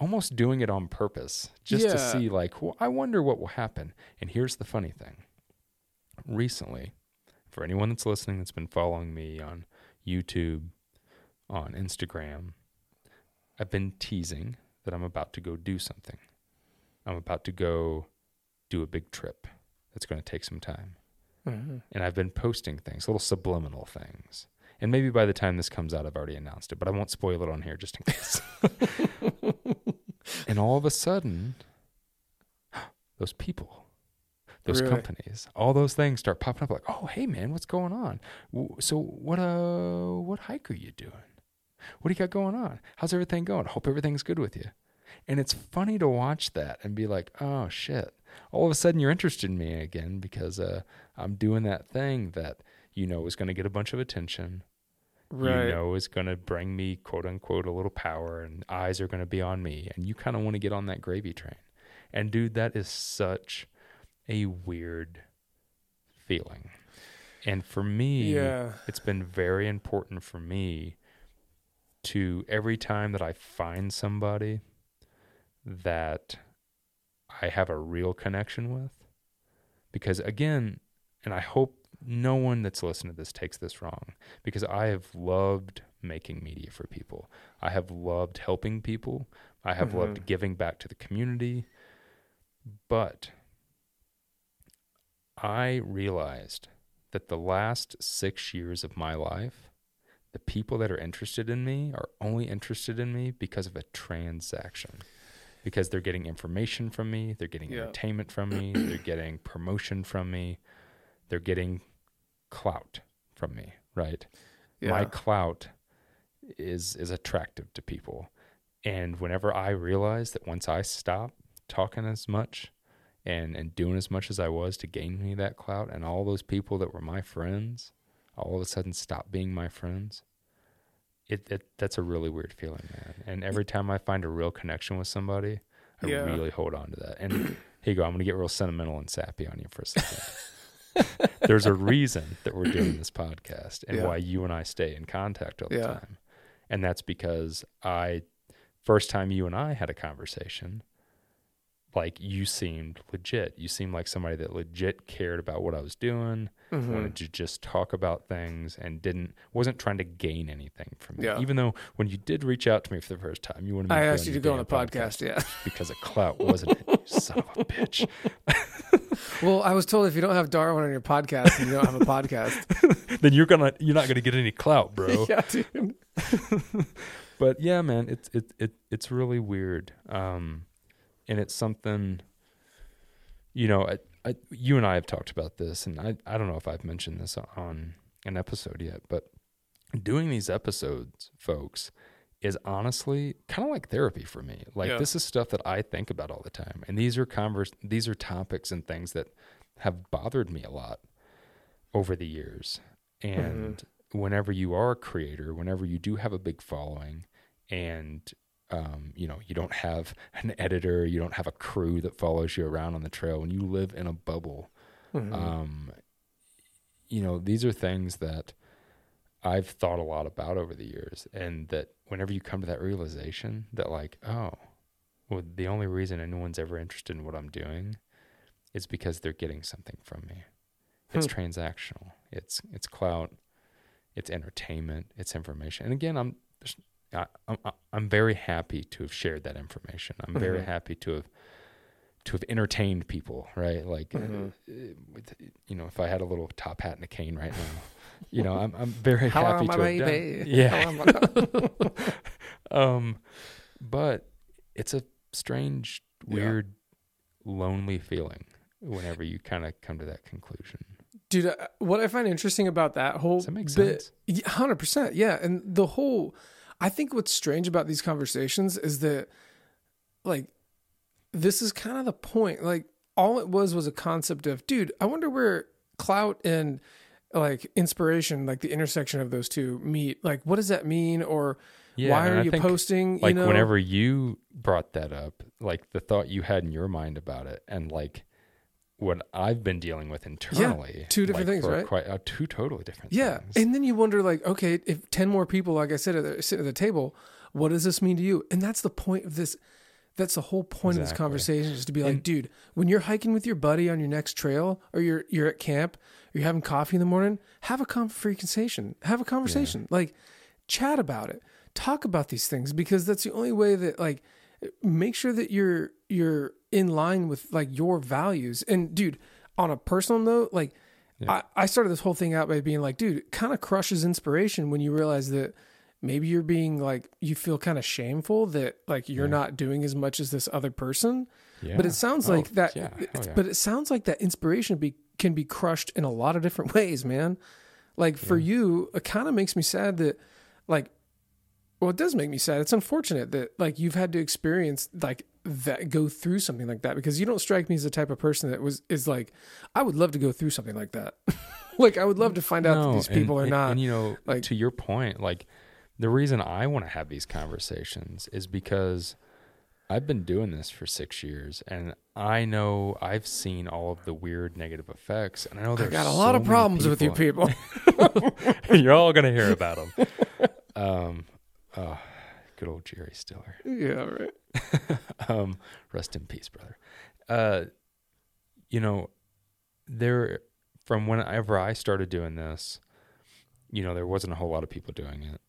almost doing it on purpose just to see like well, i wonder what will happen and here's the funny thing recently for anyone that's listening that's been following me on youtube on instagram i've been teasing that i'm about to go do something i'm about to go do a big trip that's going to take some time Mhm. and I've been posting things, little subliminal things. And maybe by the time this comes out, I've already announced it, but I won't spoil it on here just in case. and all of a sudden, those people, those Really? companies, all those things start popping up. Like, oh, hey man, what's going on? So what? Uh, what hike are you doing? What do you got going on? How's everything going? Hope everything's good with you. And it's funny to watch that and be like, oh shit. All of a sudden, you're interested in me again because uh, I'm doing that thing that you know is going to get a bunch of attention. Right. You know is going to bring me quote unquote a little power, and eyes are going to be on me, and you kind of want to get on that gravy train. And dude, that is such a weird feeling. And for me, Yeah. it's been very important for me to every time that I find somebody that I have a real connection with. Because again, and I hope no one that's listening to this takes this wrong, because I have loved making media for people. I have loved helping people. I have loved mm-hmm. giving back to the community. But I realized that the last six years of my life, the people that are interested in me are only interested in me because of a transaction. Because they're getting information from me, they're getting Yeah. entertainment from me, they're getting promotion from me, they're getting clout from me, right? Yeah. My clout is is attractive to people. And whenever I realize that once I stop talking as much and and doing as much as I was to gain me that clout and all those people that were my friends all of a sudden stop being my friends it, it that's a really weird feeling man and every time I find a real connection with somebody I Yeah. really hold on to that and here you go I'm going to get real sentimental and sappy on you for a second there's a reason that we're doing this podcast and Yeah. why you and I stay in contact all the Yeah. time and that's because I first time you and I had a conversation like you seemed legit you seemed like somebody that legit cared about what I was doing Mhm. wanted to just talk about things and didn't wasn't trying to gain anything from me Yeah. even though when you did reach out to me for the first time you wanted me I to asked you to go on the the podcast. Yeah. because of clout wasn't it you son of a bitch Well, I was told if you don't have Darwin on your podcast, and you don't have a podcast. then you're gonna you're not gonna get any clout bro yeah, dude. but yeah, man, it's it, it it's really weird. Um, and it's something, you know, I I, you and I have talked about this, and I, I don't know if I've mentioned this on an episode yet, but doing these episodes, folks, is honestly kind of like therapy for me. Like yeah. this is stuff that I think about all the time, and these are converse, these are topics and things that have bothered me a lot over the years. And mm-hmm. whenever you are a creator, whenever you do have a big following, and um, you know you don't have an editor, you don't have a crew that follows you around on the trail, when you live in a bubble, mm-hmm. um, you know these are things that I've thought a lot about over the years, and that whenever you come to that realization that like, oh, well, the only reason anyone's ever interested in what I'm doing is because they're getting something from me. It's hmm. transactional. It's it's clout. It's entertainment. It's information. And again, I'm I, am I'm, I'm very happy to have shared that information. I'm mm-hmm. very happy to have to have entertained people, right? Like, mm-hmm. uh, with, you know, if I had a little top hat and a cane right now, you know, I'm I'm very happy to have done. Yeah. um, but it's a strange, weird, yeah. lonely feeling whenever you kind of come to that conclusion. Dude, uh, what I find interesting about that whole Does that make bit, sense? Hundred percent, yeah. And the whole, I think what's strange about these conversations is that, like, this is kind of the point. Like, all it was was a concept of, dude, I wonder where clout and like inspiration, like the intersection of those two meet. Like, what does that mean? Or yeah, why are you posting? Like, you know? whenever you brought that up, like the thought you had in your mind about it, and like what I've been dealing with internally. Yeah, two different like, things, right? Quite uh, two totally different. Things. Yeah, things. and then you wonder, like, okay, if ten more people, like I said, are sit at the table, what does this mean to you? And that's the point of this that's the whole point exactly. of this conversation is to be like, and, dude, when you're hiking with your buddy on your next trail or you're you're at camp, or you're having coffee in the morning, have a conversation. Have a conversation. Yeah. Like chat about it. Talk about these things because that's the only way that like make sure that you're you're in line with like your values. And dude, on a personal note, like yeah. I, I started this whole thing out by being like, dude, it kind of crushes inspiration when you realize that maybe you're being like you feel kind of shameful that like you're yeah. not doing as much as this other person yeah. but it sounds oh, like that yeah. oh, but it sounds like that inspiration be, can be crushed in a lot of different ways man like for you it kind of makes me sad that like well it does make me sad it's unfortunate that like you've had to experience like that go through something like that because you don't strike me as the type of person that was is like i would love to go through something like that like i would love to find out no, that these people and, are not and you know like to your point like the reason I want to have these conversations is because I've been doing this for six years and I know I've seen all of the weird negative effects. And I know there's got a lot of problems with you people. You're all going to hear about them. Um, oh, good old Jerry Stiller. Yeah, right. um, rest in peace, brother. Uh, you know, there, from whenever I started doing this, you know, there wasn't a whole lot of people doing it.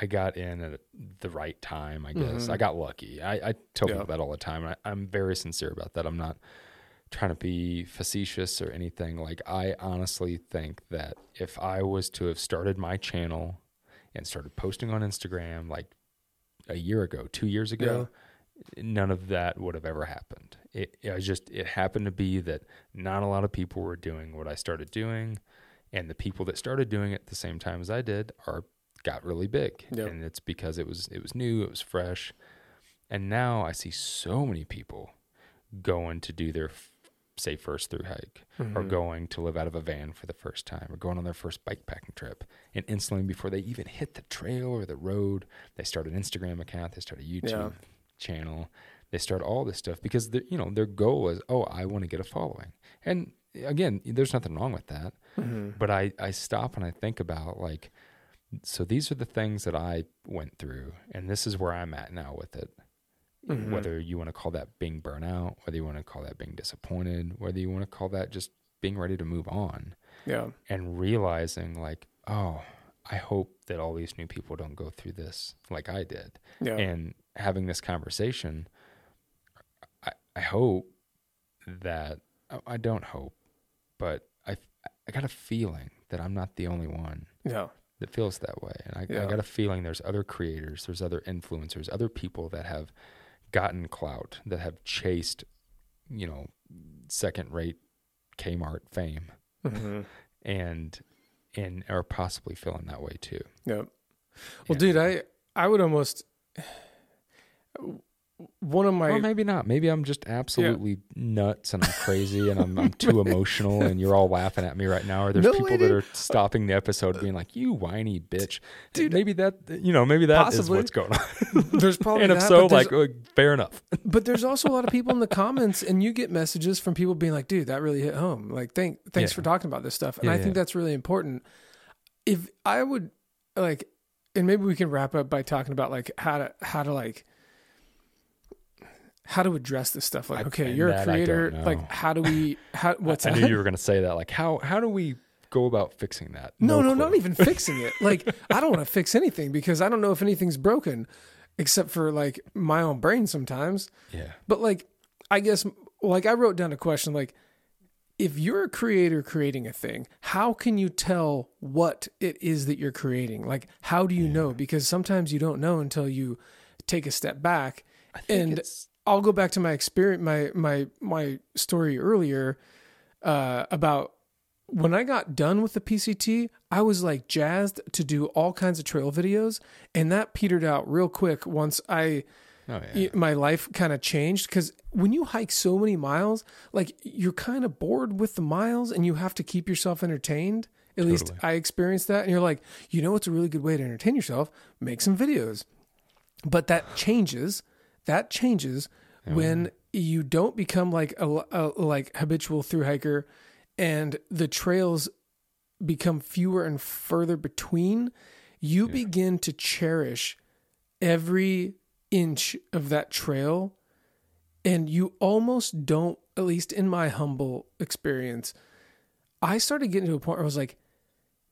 I got in at the right time, I guess. Mm-hmm. I got lucky. I, I tell yeah. people that all the time. I, I'm very sincere about that. I'm not trying to be facetious or anything. Like, I honestly think that if I was to have started my channel and started posting on Instagram like a year ago, two years ago, yeah. none of that would have ever happened. It, it just, it happened to be that not a lot of people were doing what I started doing. And the people that started doing it at the same time as I did are got really big, yep. and it's because it was it was new, it was fresh, and now I see so many people going to do their say first through hike mm-hmm. or going to live out of a van for the first time or going on their first bike packing trip and instantly before they even hit the trail or the road they start an instagram account they start a youtube yeah. channel they start all this stuff because you know their goal is oh i want to get a following and again there's nothing wrong with that mm-hmm. but i i stop and i think about like so these are the things that I went through, and this is where I'm at now with it. Mm-hmm. Whether you want to call that being burnout, whether you want to call that being disappointed, whether you want to call that just being ready to move on. Yeah. And realizing like, oh, I hope that all these new people don't go through this like I did. Yeah. And having this conversation, I, I hope that I don't hope, but I I got a feeling that I'm not the only one. Yeah that feels that way. And I, yeah. I got a feeling there's other creators, there's other influencers, other people that have gotten clout, that have chased, you know, second rate Kmart fame, mm-hmm. and and are possibly feeling that way too. Yep. Well, yeah. dude, I I would almost one of my or maybe not. Maybe i'm just absolutely yeah. nuts and i'm crazy and i'm, I'm too emotional and you're all laughing at me right now. Or there's no, people that are stopping the episode being like you whiny bitch. Dude maybe that you know maybe that possibly. is what's going on. There's probably and if that, so like fair enough. But there's also a lot of people in the comments and you get messages from people being like dude that really hit home. Like thank thanks yeah. for talking about this stuff. And yeah, i think that's really important. If i would like and maybe we can wrap up by talking about like how to how to like how to address this stuff. Like, okay, you're a creator. Like, how do we? How what's I, I knew you were going to say that. Like, how how do we go about fixing that? No, no, no not even fixing it. Like, I don't want to fix anything because I don't know if anything's broken, except for like my own brain sometimes. Yeah. But like, I guess like I wrote down a question like. If you're a creator creating a thing, how can you tell what it is that you're creating? Like, how do you yeah. know? Because sometimes you don't know until you take a step back. I think and I'll go back to my experience, my my my story earlier uh, about when I got done with the PCT. I was like jazzed to do all kinds of trail videos, and that petered out real quick once I. Oh, yeah. My life kind of changed because when you hike so many miles, like you're kind of bored with the miles and you have to keep yourself entertained. At totally. least I experienced that. And you're like, you know, what's a really good way to entertain yourself? Make some videos. But that changes that changes yeah. when you don't become like a, a like habitual through hiker and the trails become fewer and further between you yeah. begin to cherish every inch of that trail and you almost don't at least in my humble experience i started getting to a point where i was like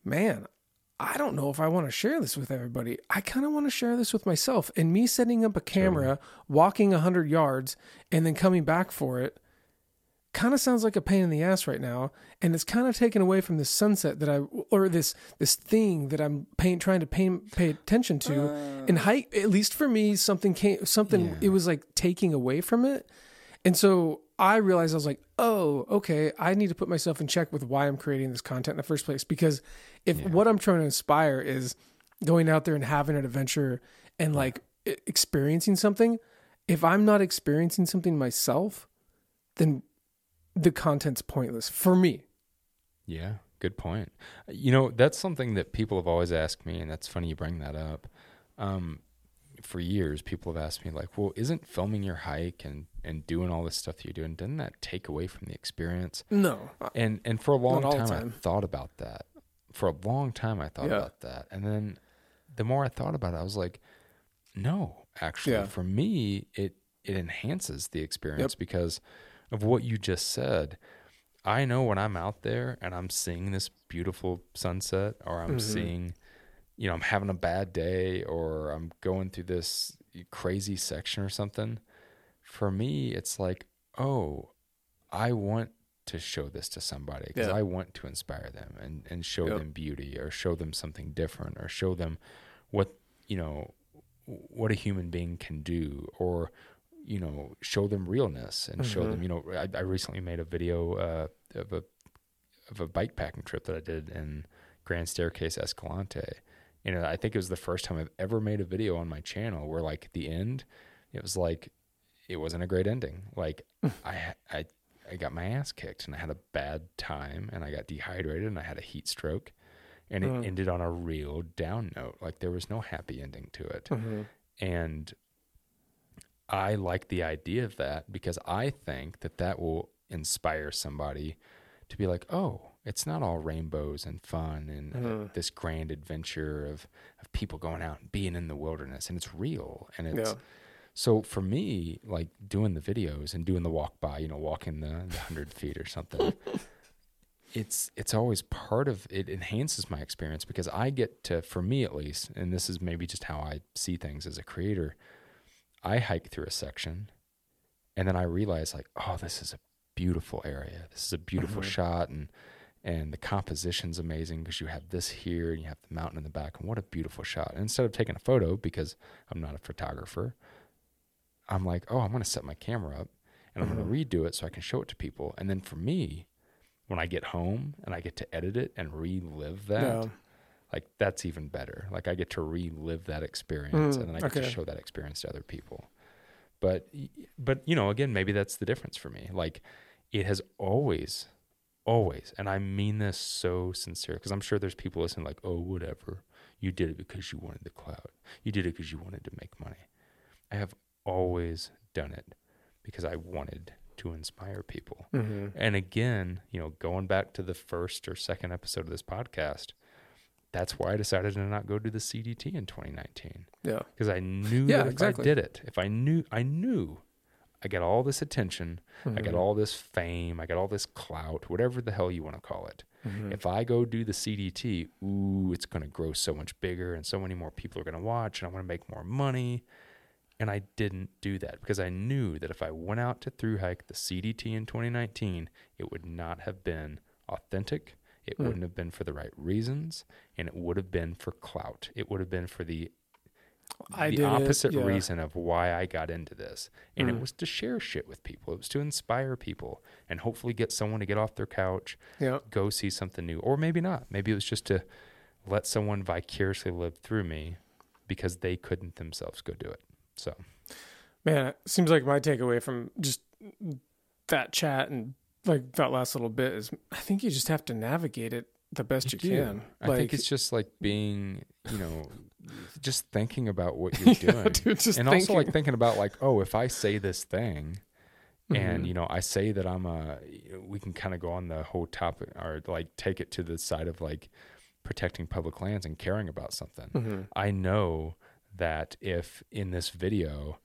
man I don't know if I want to share this with everybody. I kind of want to share this with myself. And me setting up a camera, walking 100 yards, and then coming back for it kind of sounds like a pain in the ass right now. And it's kind of taken away from this sunset that I, or this this thing that I'm paying, trying to pay, pay attention to. Uh, and height, at least for me, something came, something, yeah. it was like taking away from it. And so I realized I was like, oh, okay, I need to put myself in check with why I'm creating this content in the first place. Because if yeah. what I'm trying to inspire is going out there and having an adventure and like experiencing something, if I'm not experiencing something myself, then the content's pointless for me. Yeah, good point. You know, that's something that people have always asked me, and that's funny you bring that up. Um, for years, people have asked me, like, well, isn't filming your hike and and doing all this stuff that you're doing, doesn't that take away from the experience? No. And and for a long time, time, I thought about that. For a long time, I thought yeah. about that, and then the more I thought about it, I was like, no, actually, yeah. for me, it it enhances the experience yep. because of what you just said. I know when I'm out there and I'm seeing this beautiful sunset, or I'm mm-hmm. seeing, you know, I'm having a bad day, or I'm going through this crazy section or something for me, it's like, oh, I want to show this to somebody because yeah. I want to inspire them and, and show yep. them beauty or show them something different or show them what, you know, what a human being can do or, you know, show them realness and mm-hmm. show them, you know, I, I recently made a video uh, of a, of a bike packing trip that I did in Grand Staircase Escalante. You know, I think it was the first time I've ever made a video on my channel where like at the end, it was like it wasn't a great ending. Like I, I, I got my ass kicked and I had a bad time and I got dehydrated and I had a heat stroke and it uh-huh. ended on a real down note. Like there was no happy ending to it. Uh-huh. And I like the idea of that because I think that that will inspire somebody to be like, oh, it's not all rainbows and fun and uh-huh. this grand adventure of, of people going out and being in the wilderness and it's real and it's, yeah so for me, like doing the videos and doing the walk by, you know, walking the, the hundred feet or something, it's it's always part of it enhances my experience because I get to, for me at least, and this is maybe just how I see things as a creator. I hike through a section, and then I realize like, oh, this is a beautiful area. This is a beautiful mm-hmm. shot, and and the composition's amazing because you have this here and you have the mountain in the back, and what a beautiful shot. And instead of taking a photo because I'm not a photographer, I'm like, oh, I'm going to set my camera up. and I'm going to redo it so I can show it to people. And then for me, when I get home and I get to edit it and relive that, like that's even better. Like I get to relive that experience Mm, and then I get to show that experience to other people. But but you know, again, maybe that's the difference for me. Like it has always always and I mean this so sincere because I'm sure there's people listening like, "Oh, whatever. You did it because you wanted the clout. You did it because you wanted to make money." I have always done it because I wanted to inspire people. Mm-hmm. And again, you know, going back to the first or second episode of this podcast, that's why I decided to not go to the CDT in 2019 Yeah. because I knew Yeah, that if exactly. I did it, if I knew, I knew I got all this attention, I got all this fame, I got all this clout, whatever the hell you want to call it. Mhm. If I go do the CDT, ooh, it's going to grow so much bigger and so many more people are going to watch and I'm going to make more money. And I didn't do that because I knew that if I went out to through hike the CDT in 2019, it would not have been authentic. It Hmm. wouldn't have been for the right reasons, and it would have been for clout. It would have been for the I the did it, opposite yeah. reason of why I got into this. And Mm. it was to share shit with people. It was to inspire people and hopefully get someone to get off their couch, Yeah. go see something new. Or maybe not. Maybe it was just to let someone vicariously live through me because they couldn't themselves go do it. So, Man, it seems like my takeaway from just that chat and like that last little bit is I think you just have to navigate it the best you, do. can. I like, think it's just like being, you know, just thinking about what you're yeah, doing. dude, just and also like thinking about like, oh, if I say this thing, and Mhm. you know i say that i'm a we can kind of go on the whole topic or like take it to the side of like protecting public lands and caring about something Mhm. i know that if in this video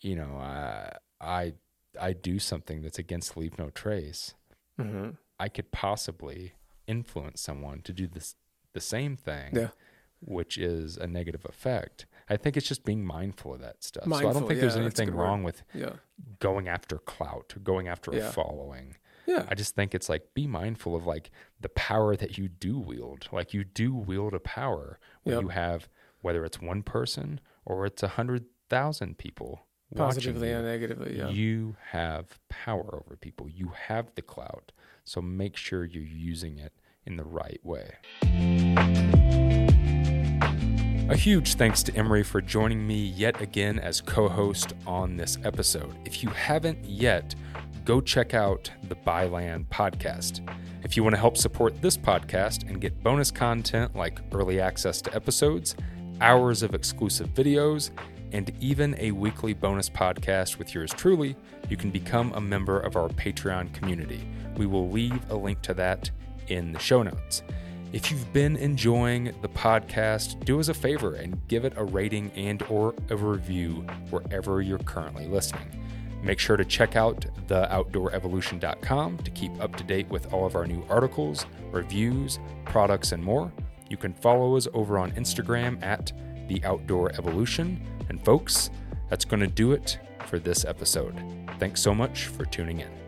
you know i i i do something that's against leave no trace Mhm. i could possibly influence someone to do this the same thing Yeah. which is a negative effect i think it's just being mindful of that stuff so i don't think there's yeah, a anything good word. wrong with Yeah. going after clout, going after a following. Yeah. I just think it's like be mindful of like the power that you do wield. Like you do wield a power when Yep. you have whether it's one person or it's a hundred thousand people Positively and negatively. Yeah. You have power over people. You have the clout. So make sure you're using it in the right way. A huge thanks to Emory for joining me yet again as co host on this episode. If you haven't yet, go check out the By Land podcast. If you want to help support this podcast and get bonus content like early access to episodes, hours of exclusive videos, and even a weekly bonus podcast with yours truly, you can become a member of our Patreon community. We will leave a link to that in the show notes. If you've been enjoying the podcast, do us a favor and give it a rating and or a review wherever you're currently listening. Make sure to check out theoutdoorevolution.com to keep up to date with all of our new articles, reviews, products, and more. You can follow us over on Instagram at The Outdoor Evolution. And folks, that's going to do it for this episode. Thanks so much for tuning in.